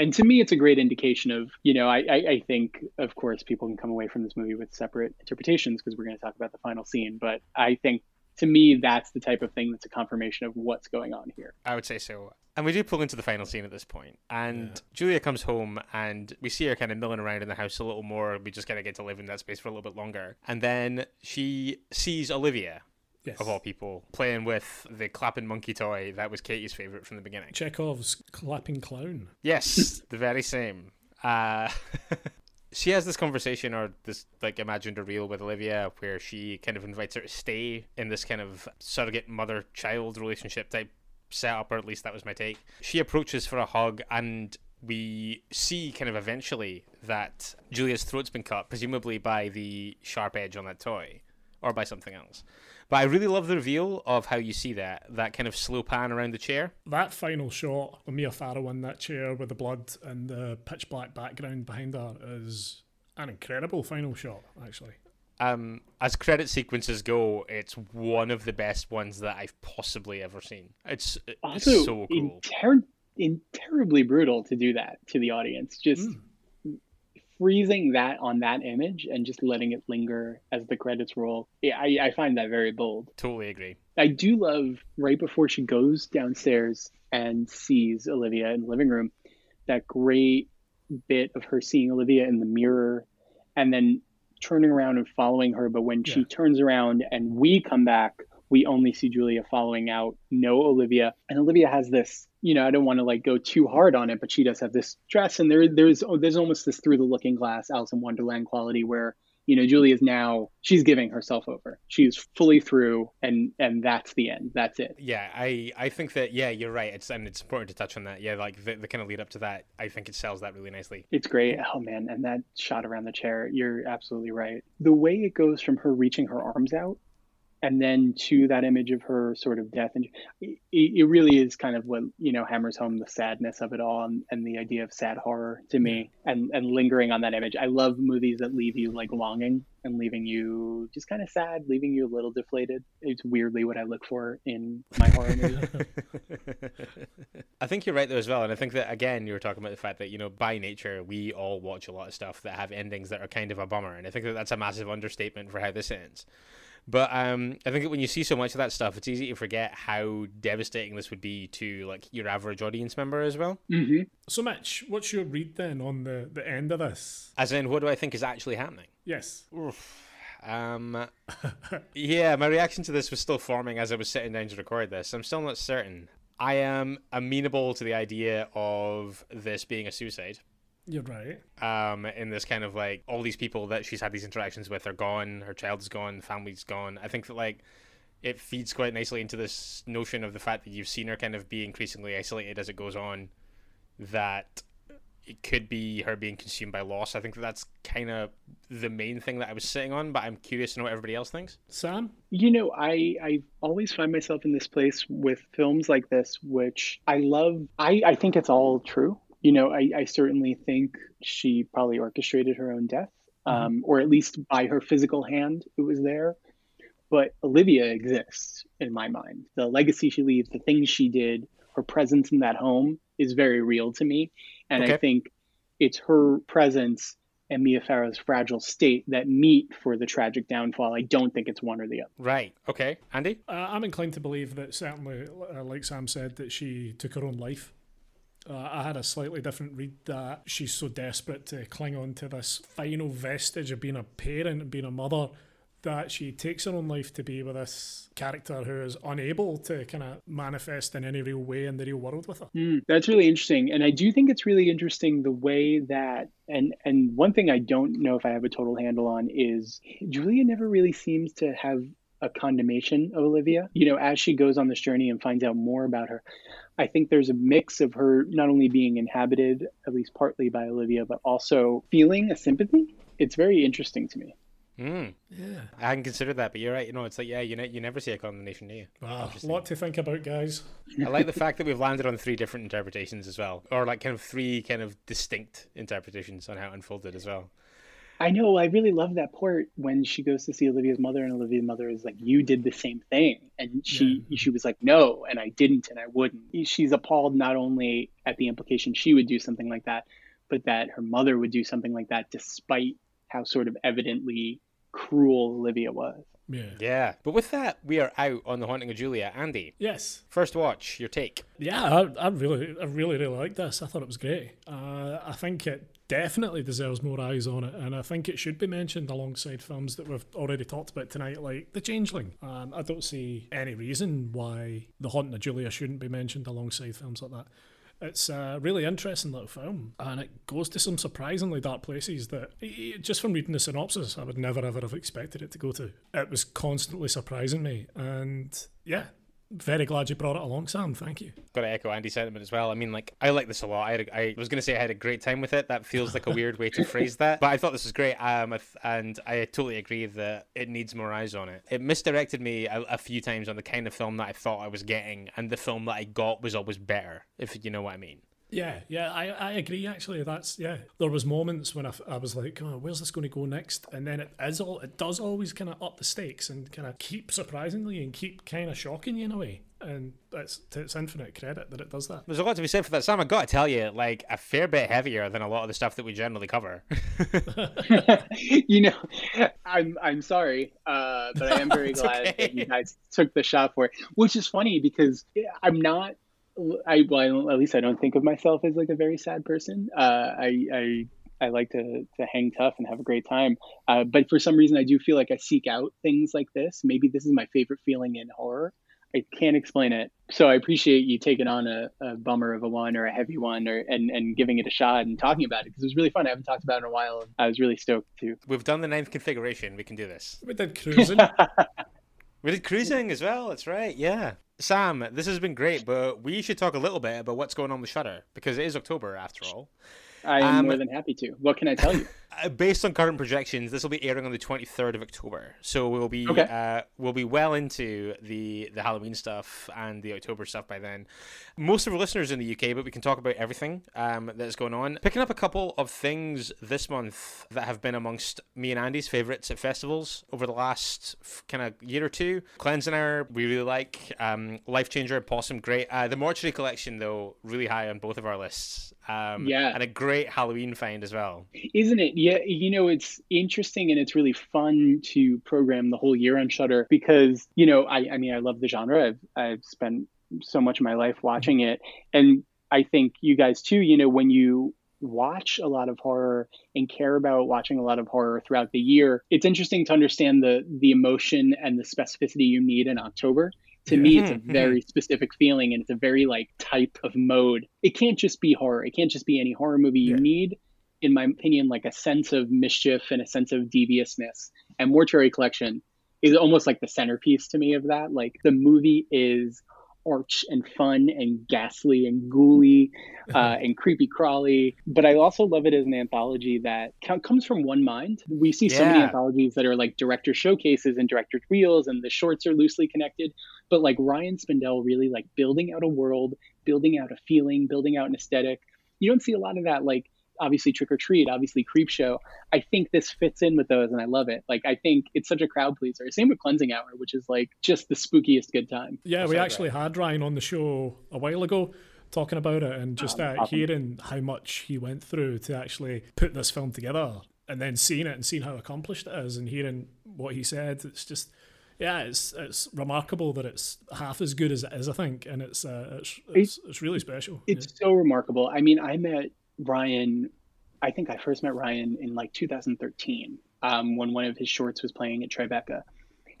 and to me it's a great indication of you know I, I, I think of course people can come away from this movie with separate interpretations because we're going to talk about the final scene but i think to me that's the type of thing that's a confirmation of what's going on here. I would say so. And we do pull into the final scene at this point. And yeah. julia comes home and we see her kind of milling around in the house a little more. We just kind of get to live in that space for a little bit longer. And then she sees olivia Yes. Of all people, playing with the clapping monkey toy that was Katie's favorite from the beginning. Chekhov's clapping clown. Yes, the very same. Uh, she has this conversation or this like imagined a reel with Olivia where she kind of invites her to stay in this kind of surrogate mother child relationship type setup, or at least that was my take. She approaches for a hug and we see kind of eventually that Julia's throat's been cut, presumably by the sharp edge on that toy or by something else. But I really love the reveal of how you see that that kind of slow pan around the chair. That final shot of Mia Farrow in that chair with the blood and the pitch black background behind her is an incredible final shot, actually. Um, as credit sequences go, it's one of the best ones that I've possibly ever seen. It's, also so cool. In, in terribly brutal to do that to the audience. Just mm freezing that on that image and just letting it linger as the credits roll. Yeah, I, I find that very bold. Totally agree. I do love right before she goes downstairs and sees Olivia in the living room, that great bit of her seeing Olivia in the mirror and then turning around and following her. But when yeah. she turns around and we come back, we only see Julia following out, no Olivia. And Olivia has this, you know, I don't want to like go too hard on it, but she does have this dress, and there there's oh, there's almost this through the looking glass Alice in Wonderland quality where you know Julia is now she's giving herself over. She's fully through, and and that's the end. That's it. Yeah, I I think that yeah, you're right. It's and it's important to touch on that. Yeah, like the, the kind of lead up to that, I think it sells that really nicely. It's great. Oh man, and that shot around the chair, you're absolutely right. The way it goes from her reaching her arms out and then to that image of her sort of death and it, it really is kind of what you know hammers home the sadness of it all and, and the idea of sad horror to me and and lingering on that image. I love movies that leave you like longing and leaving you just kind of sad leaving you a little deflated. It's weirdly what i look for in my horror movie I think you're right though as well, and I think that again you were talking about the fact that you know by nature we all watch a lot of stuff that have endings that are kind of a bummer, and I think that that's a massive understatement for how this ends. But um, I think that when you see so much of that stuff, it's easy to forget how devastating this would be to like your average audience member as well. mm-hmm. So, Mitch, what's your read then on the, the end of this? As in, what do I think is actually happening? Yes. Oof. Um, yeah, my reaction to this was still forming as I was sitting down to record this. I'm still not certain. I am amenable to the idea of this being a suicide. You're right. Um, in this kind of like all these people that she's had these interactions with are gone, her child's gone, the family's gone. I think that like it feeds quite nicely into this notion of the fact that you've seen her kind of be increasingly isolated as it goes on. That it could be her being consumed by loss. I think that that's kind of the main thing that I was sitting on, but I'm curious to know what everybody else thinks. Sam? You know, I I always find myself in this place with films like this, which I love. I I think it's all true. You know, I I certainly think she probably orchestrated her own death, um, or at least by her physical hand, it was there. But Olivia exists in my mind. The legacy she leaves, the things she did, her presence in that home is very real to me, and I think it's her presence and Mia Farrow's fragile state that meet for the tragic downfall. I don't think it's one or the other. Right. Okay. Andy? Uh, I'm inclined to believe that certainly, uh, like Sam said, that she took her own life. Uh, I had a slightly different read that she's so desperate to cling on to this final vestige of being a parent and being a mother that she takes her own life to be with this character who is unable to kind of manifest in any real way in the real world with her. Mm, that's really interesting, and I do think it's really interesting the way that and and one thing I don't know if I have a total handle on is Julia never really seems to have a condemnation of Olivia. You know, as she goes on this journey and finds out more about her, I think there's a mix of her not only being inhabited at least partly by Olivia, but also feeling a sympathy. It's very interesting to me. Mm. Yeah. I hadn't considered that, but you're right. You know, it's like, yeah, you, ne- you never see a condemnation, do you? Wow, a lot to think about, guys. I like the fact that we've landed on three different interpretations as well, or like kind of three kind of distinct interpretations on how it unfolded as well. I know. I really love that part when she goes to see Olivia's mother, and Olivia's mother is like, "You did the same thing," and she she was like, "No," and I didn't, and I wouldn't. She's appalled not only at the implication she would do something like that, but that her mother would do something like that, despite how sort of evidently cruel Olivia was. Yeah. Yeah. But with that, we are out on the haunting of Julia. Andy, Yes. first watch, your take. Yeah, I, I really, I really, really liked this. I thought it was great. Uh, I think it definitely deserves more eyes on it, and I think it should be mentioned alongside films that we've already talked about tonight, like The Changeling. Um, I don't see any reason why The Haunting of Julia shouldn't be mentioned alongside films like that. It's a really interesting little film, and it goes to some surprisingly dark places that, just from reading the synopsis, I would never ever have expected it to go to. It was constantly surprising me, and yeah, very glad you brought it along, Sam. Thank you. Got to echo Andy's sentiment as well. I mean, like, I like this a lot. I, was going to say I had a great time with it. That feels like a weird way to phrase that. But I thought this was great. Um, and I totally agree that it needs more eyes on it. It misdirected me a, a few times on the kind of film that I thought I was getting, and the film that I got was always better, if you know what I mean. Yeah, yeah, I, I agree. Actually, that's yeah. There was moments when I, f- I was like, oh, "Where's this going to go next?" And then it is all it does always kind of up the stakes and kind of keep surprisingly and keep kind of shocking you in a way. And it's to its infinite credit that it does that. There's a lot to be said for that, Sam. I got to tell you, like, a fair bit heavier than a lot of the stuff that we generally cover. you know, I'm I'm sorry, uh, but I am very glad okay. that you guys took the shot for it. Which is funny because I'm not. I well, at least I don't think of myself as like a very sad person. Uh, I I I like to to hang tough and have a great time. Uh, but for some reason, I do feel like I seek out things like this. Maybe this is my favorite feeling in horror. I can't explain it. So I appreciate you taking on a, a bummer of a one or a heavy one or and, and giving it a shot and talking about it because it was really fun. I haven't talked about it in a while. I was really stoked too. We've done the ninth configuration. We can do this. We did cruising. We did cruising as well. That's right. Yeah. Sam, this has been great, but we should talk a little bit about what's going on with Shudder because it is October after all. I am um, more than happy to. What can I tell you? Uh, based on current projections, this will be airing on the 23rd of October. So we'll be okay. uh, we'll be well into the the Halloween stuff and the October stuff by then. Most of our listeners in the UK, but we can talk about everything um, that's going on. Picking up a couple of things this month that have been amongst me and Andy's favorites at festivals over the last kind of year or two. Cleansing Hour, we really like. Um, Life Changer, Possum, great. Uh, the Mortuary Collection, though, really high on both of our lists. Um, yeah, and a great Halloween find as well. Isn't it? Yeah, you know, it's interesting and it's really fun to program the whole year on Shudder because you know, I, I mean, I love the genre. I've I've spent so much of my life watching it, and I think you guys too. You know, when you watch a lot of horror and care about watching a lot of horror throughout the year, it's interesting to understand the the emotion and the specificity you need in October to me it's a mm-hmm, mm-hmm. very specific feeling and it's a very like type of mode it can't just be horror it can't just be any horror movie you yeah. need in my opinion like a sense of mischief and a sense of deviousness and mortuary collection is almost like the centerpiece to me of that like the movie is arch and fun and ghastly and ghouly uh, and creepy crawly. But I also love it as an anthology that comes from one mind. We see so many anthologies that are like director showcases and director reels, and the shorts are loosely connected. But like Ryan Spindell really like building out a world, building out a feeling, building out an aesthetic. You don't see a lot of that like obviously Trick or Treat, obviously Creepshow. I think this fits in with those, and I love it. Like I think it's such a crowd pleaser. Same with Cleansing Hour, which is like just the spookiest good time. Yeah, we actually had Ryan on the show a while ago talking about it, and just uh, awesome. hearing how much he went through to actually put this film together, and then seeing it and seeing how accomplished it is, and hearing what he said, it's just yeah, it's it's remarkable that it's half as good as it is, I think, and it's uh, it's, it's, it's really special. It's yeah. so remarkable. I mean, I met Ryan, I think I first met Ryan in like 2013 um, when one of his shorts was playing at Tribeca.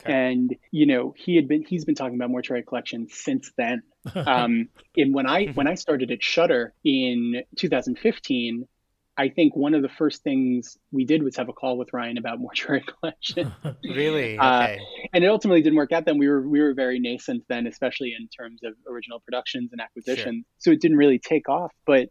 Okay. And you know he had been he's been talking about mortuary collection since then. Um, and when I when I started at Shudder in 2015, I think one of the first things we did was have a call with Ryan about mortuary collection. really? Uh, okay. Uh, and it ultimately didn't work out. Then we were we were very nascent then, especially in terms of original productions and acquisitions. Sure. So it didn't really take off. But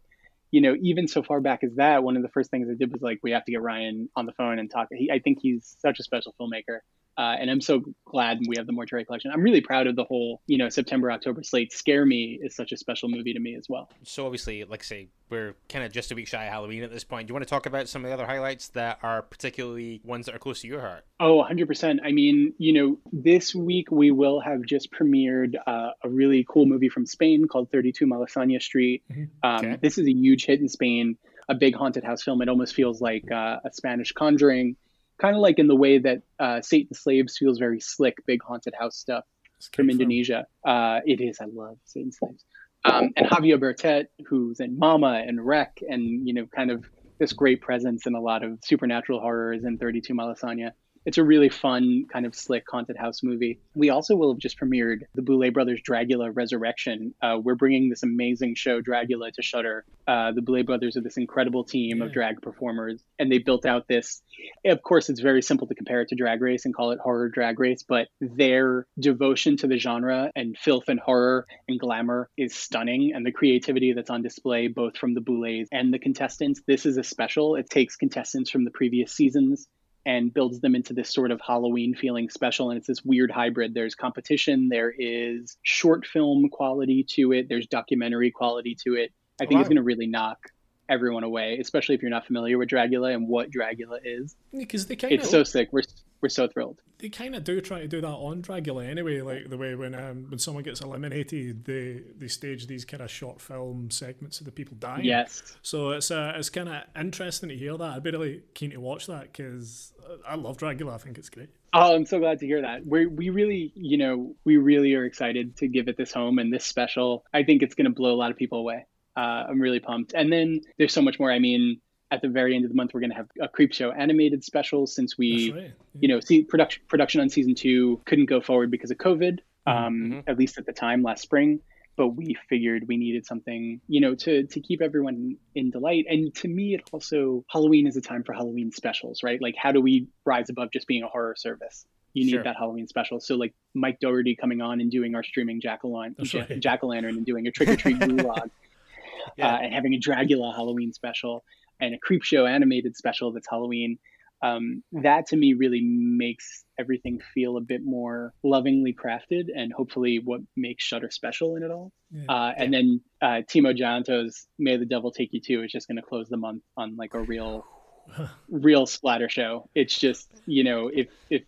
you know, even so far back as that, one of the first things I did was like, we have to get Ryan on the phone and talk. He, I think he's such a special filmmaker. Uh, and I'm so glad we have the mortuary collection. I'm really proud of the whole, you know, September October slate. Scare Me is such a special movie to me as well. So obviously, like I say, we're kind of just a week shy of Halloween at this point. Do you want to talk about some of the other highlights that are particularly ones that are close to your heart? Oh, 100%. I mean, you know, this week we will have just premiered uh, a really cool movie from Spain called 32 Malasaña Street. Mm-hmm. Um, okay. This is a huge hit in Spain, a big haunted house film. It almost feels like uh, a Spanish Conjuring kind of like in the way that uh, Satan Slaves feels very slick, big haunted house stuff from Indonesia. Uh, it is. I love Satan Slaves. Um, and Javier Botet, who's in Mama and REC, and you know, kind of this great presence in a lot of supernatural horrors in 32 Malasaña it's a really fun kind of slick haunted house movie. We also will have just premiered the Boulet Brothers Dragula Resurrection. Uh, we're bringing this amazing show Dragula to Shudder. Uh, the Boulet Brothers are this incredible team yeah. of drag performers, and they built out this. Of course, it's very simple to compare it to Drag Race and call it horror Drag Race, but their devotion to the genre and filth and horror and glamour is stunning, and the creativity that's on display both from the Boulets and the contestants. This is a special. It takes contestants from the previous seasons and builds them into this sort of Halloween feeling special. And it's this weird hybrid. There's competition, there is short film quality to it, there's documentary quality to it. I think wow. it's going to really knock everyone away, especially if you're not familiar with Dragula and what Dragula is. Because they kind of it's so sick. We're we're so thrilled. They kind of do try to do that on Dragula anyway, like the way when um, when someone gets eliminated, they they stage these kind of short film segments of the people dying. Yes. So it's uh, it's kind of interesting to hear that. I'd be really keen to watch that because I love Dragula. I think it's great. Oh, I'm so glad to hear that. We we really, you know, we really are excited to give it this home and this special. I think it's going to blow a lot of people away. Uh, I'm really pumped. And then there's so much more. I mean, at the very end of the month, we're going to have a Creepshow animated special since we, right. yeah. you know, see production production on season two couldn't go forward because of COVID, mm-hmm. um, mm-hmm. at least at the time last spring. But we figured we needed something, you know, to to keep everyone in delight. And to me, it also Halloween is a time for Halloween specials, right? Like, how do we rise above just being a horror service? You need sure. that Halloween special. So like Mike Doherty coming on and doing our streaming jack o' lantern and doing a trick or treat vlog. yeah. uh, and having a Dragula Halloween special. and a creep show animated special that's Halloween. Um, that to me really makes everything feel a bit more lovingly crafted and hopefully what makes Shudder special in it all. Yeah. Uh, and then uh, Timo Tjahjanto's May the Devil Take You Too is just going to close the month on like a real, real splatter show. It's just, you know, if, if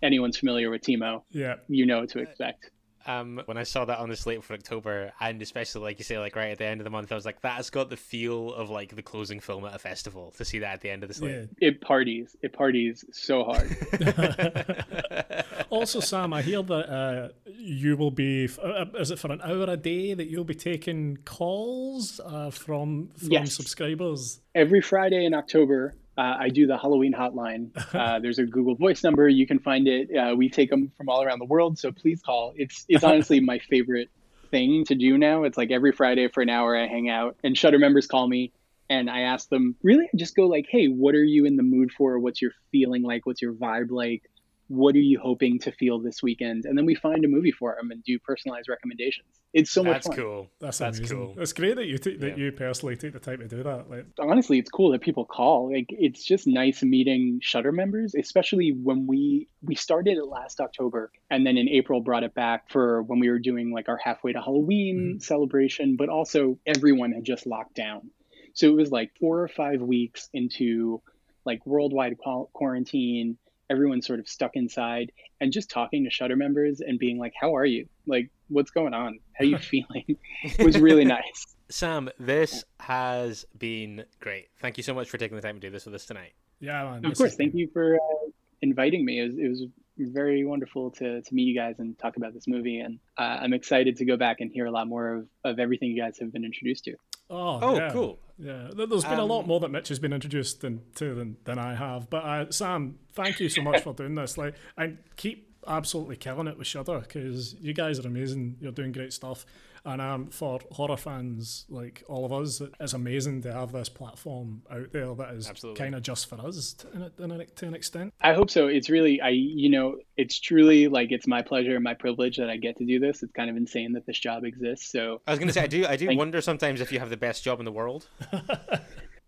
anyone's familiar with Timo, yeah, you know what to expect um, when I saw that on the slate for October, and especially like you say, like right at the end of the month, I was like, that has got the feel of like the closing film at a festival. To see that at the end of the slate, yeah. it parties, it parties so hard. also, Sam, I hear that uh, you will be. Uh, is it for an hour a day that you'll be taking calls uh, from from yes. subscribers? Every Friday in October, uh, I do the Halloween hotline. Uh, there's a Google Voice number. You can find it. Uh, we take them from all around the world, so please call. It's it's honestly my favorite thing to do now. It's like every Friday for an hour I hang out, and Shudder members call me, and I ask them. Really, I just go like, "Hey, what are you in the mood for? What's your feeling like? What's your vibe like? What are you hoping to feel this weekend? And then we find a movie for them and do personalized recommendations. It's so That's much fun. Cool. That's, That's amazing. cool. It's great that you t- that yeah. you personally take the time to do that. Like honestly, it's cool that people call. Like it's just nice meeting Shudder members, especially when we we started it last October and then in April brought it back for when we were doing like our halfway to Halloween mm-hmm. celebration, but also everyone had just locked down. So it was like 4 or 5 weeks into like worldwide quarantine everyone's sort of stuck inside and just talking to Shudder members and being like, "How are you? Like, what's going on? How are you feeling?" was really nice. Sam, this has been great. Thank you so much for taking the time to do this with us tonight. Yeah, man, of course. Thank you for uh, inviting me. It was, it was, very wonderful to, to meet you guys and talk about this movie. And uh, I'm excited to go back and hear a lot more of, of everything you guys have been introduced to. Oh, oh yeah. cool. Yeah, there's been um, a lot um, more that Mitch has been introduced to than, than I have. But uh, Sam, thank you so much for doing this. Like, I keep absolutely killing it with Shudder because you guys are amazing. You're doing great stuff. And um, for horror fans like all of us, it's amazing to have this platform out there that is kind of just for us to, an, to an extent. I hope so. It's really, I you know, it's truly like it's my pleasure and my privilege that I get to do this. It's kind of insane that this job exists. So I was going to say, I do, I do wonder sometimes if you have the best job in the world.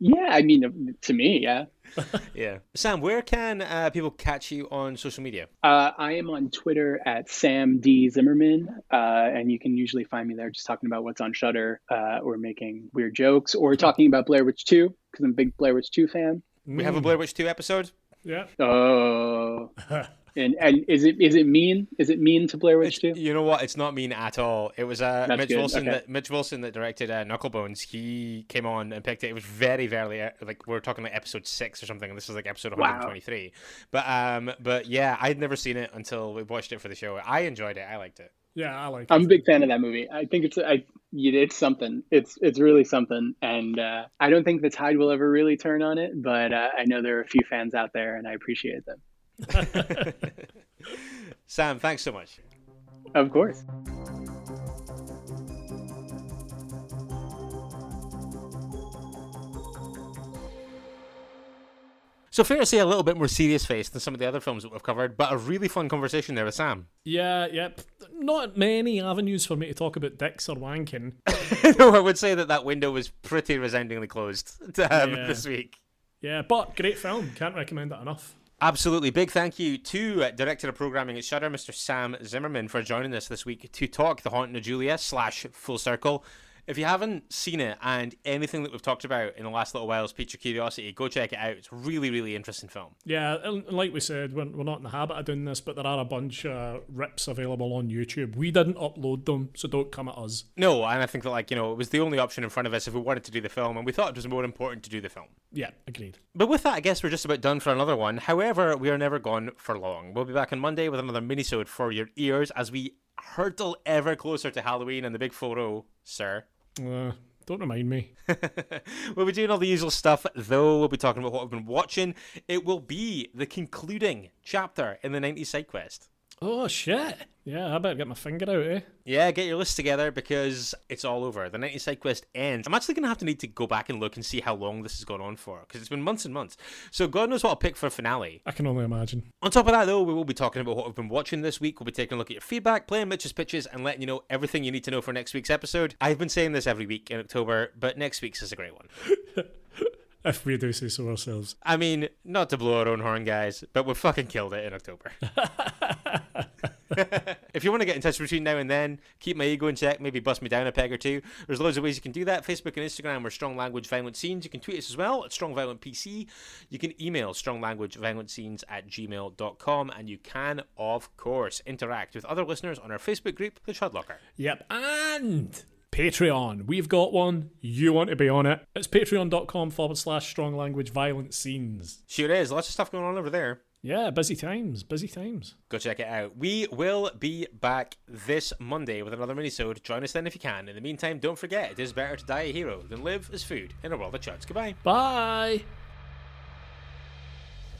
Yeah, I mean, to me, yeah. yeah. Sam, where can uh, people catch you on social media? Uh, I am on Twitter at Sam D Zimmerman, uh, and you can usually find me there just talking about what's on Shudder uh, or making weird jokes, or talking about Blair Witch 2, because I'm a big Blair Witch 2 fan. We have a Blair Witch 2 episode. Yeah. Oh. And and is it is it mean? Is it mean to Blair Witch 2? You know what? It's not mean at all. It was uh, Mitch good. Wilson okay. that Mitch Wilson that directed uh, Knucklebones. He came on and picked it. It was very very uh, like we are talking like episode six or something. And this is like episode 123. Wow. But um, but yeah, I'd never seen it until we watched it for the show. I enjoyed it. I liked it. Yeah, I like. It i'm a big fan of that movie. I think it's I it's something. It's it's really something, and uh, I don't think the tide will ever really turn on it. But uh, I know there are a few fans out there, and I appreciate them. Sam, thanks so much. Of course. So fair to say a little bit more serious face than some of the other films that we've covered, but a really fun conversation there with Sam. Yeah, yep. Not many avenues for me to talk about dicks or wanking. no, I would say that that window was pretty resoundingly closed um, yeah. this week. Yeah, but great film. Can't recommend it enough. Absolutely. Big thank you to uh, Director of Programming at Shudder, Mr. Sam Zimmerman, for joining us this week to talk The Haunting of Julia slash Full Circle. If you haven't seen it and anything that we've talked about in the last little while piqued your curiosity, go check it out. It's a really, really interesting film. Yeah, and like we said, we're, we're not in the habit of doing this, but there are a bunch of rips available on YouTube. We didn't upload them, so don't come at us. No, and I think that, like, you know, it was the only option in front of us if we wanted to do the film, and we thought it was more important to do the film. Yeah, agreed. But with that, I guess we're just about done for another one. However, we are never gone for long. We'll be back on Monday with another minisode for your ears as we hurtle ever closer to Halloween and the big photo, sir. Uh, don't remind me. we'll be doing all the usual stuff, though. We'll be talking about what we've been watching. It will be the concluding chapter in the 90s side quest. Oh, shit. Yeah, I better get my finger out, eh? Yeah, get your list together because it's all over. The 90 side quest ends. I'm actually going to have to need to go back and look and see how long this has gone on for because it's been months and months. So God knows what I'll pick for a finale. I can only imagine. On top of that, though, we will be talking about what we've been watching this week. We'll be taking a look at your feedback, playing Mitch's pitches, and letting you know everything you need to know for next week's episode. I've been saying this every week in October, but next week's is a great one. if we do say so ourselves. I mean, not to blow our own horn, guys, but we fucking killed it in October. if you want to get in touch between now and then, keep my ego in check, maybe bust me down a peg or two. There's loads of ways you can do that. Facebook and Instagram are Strong Language Violent Scenes. You can tweet us as well at Strong Violent PC. You can email Strong Language Violent Scenes at gmail.com. And you can, of course, interact with other listeners on our Facebook group, The Chud Locker. Yep, and Patreon. We've got one. You want to be on it. It's patreon.com forward slash strong language violent scenes. Sure is. Lots of stuff going on over there. Yeah, busy times, busy times. Go check it out. We will be back this Monday with another minisode. Join us then if you can. In the meantime, don't forget, it is better to die a hero than live as food in a world of chuds. Goodbye. Bye.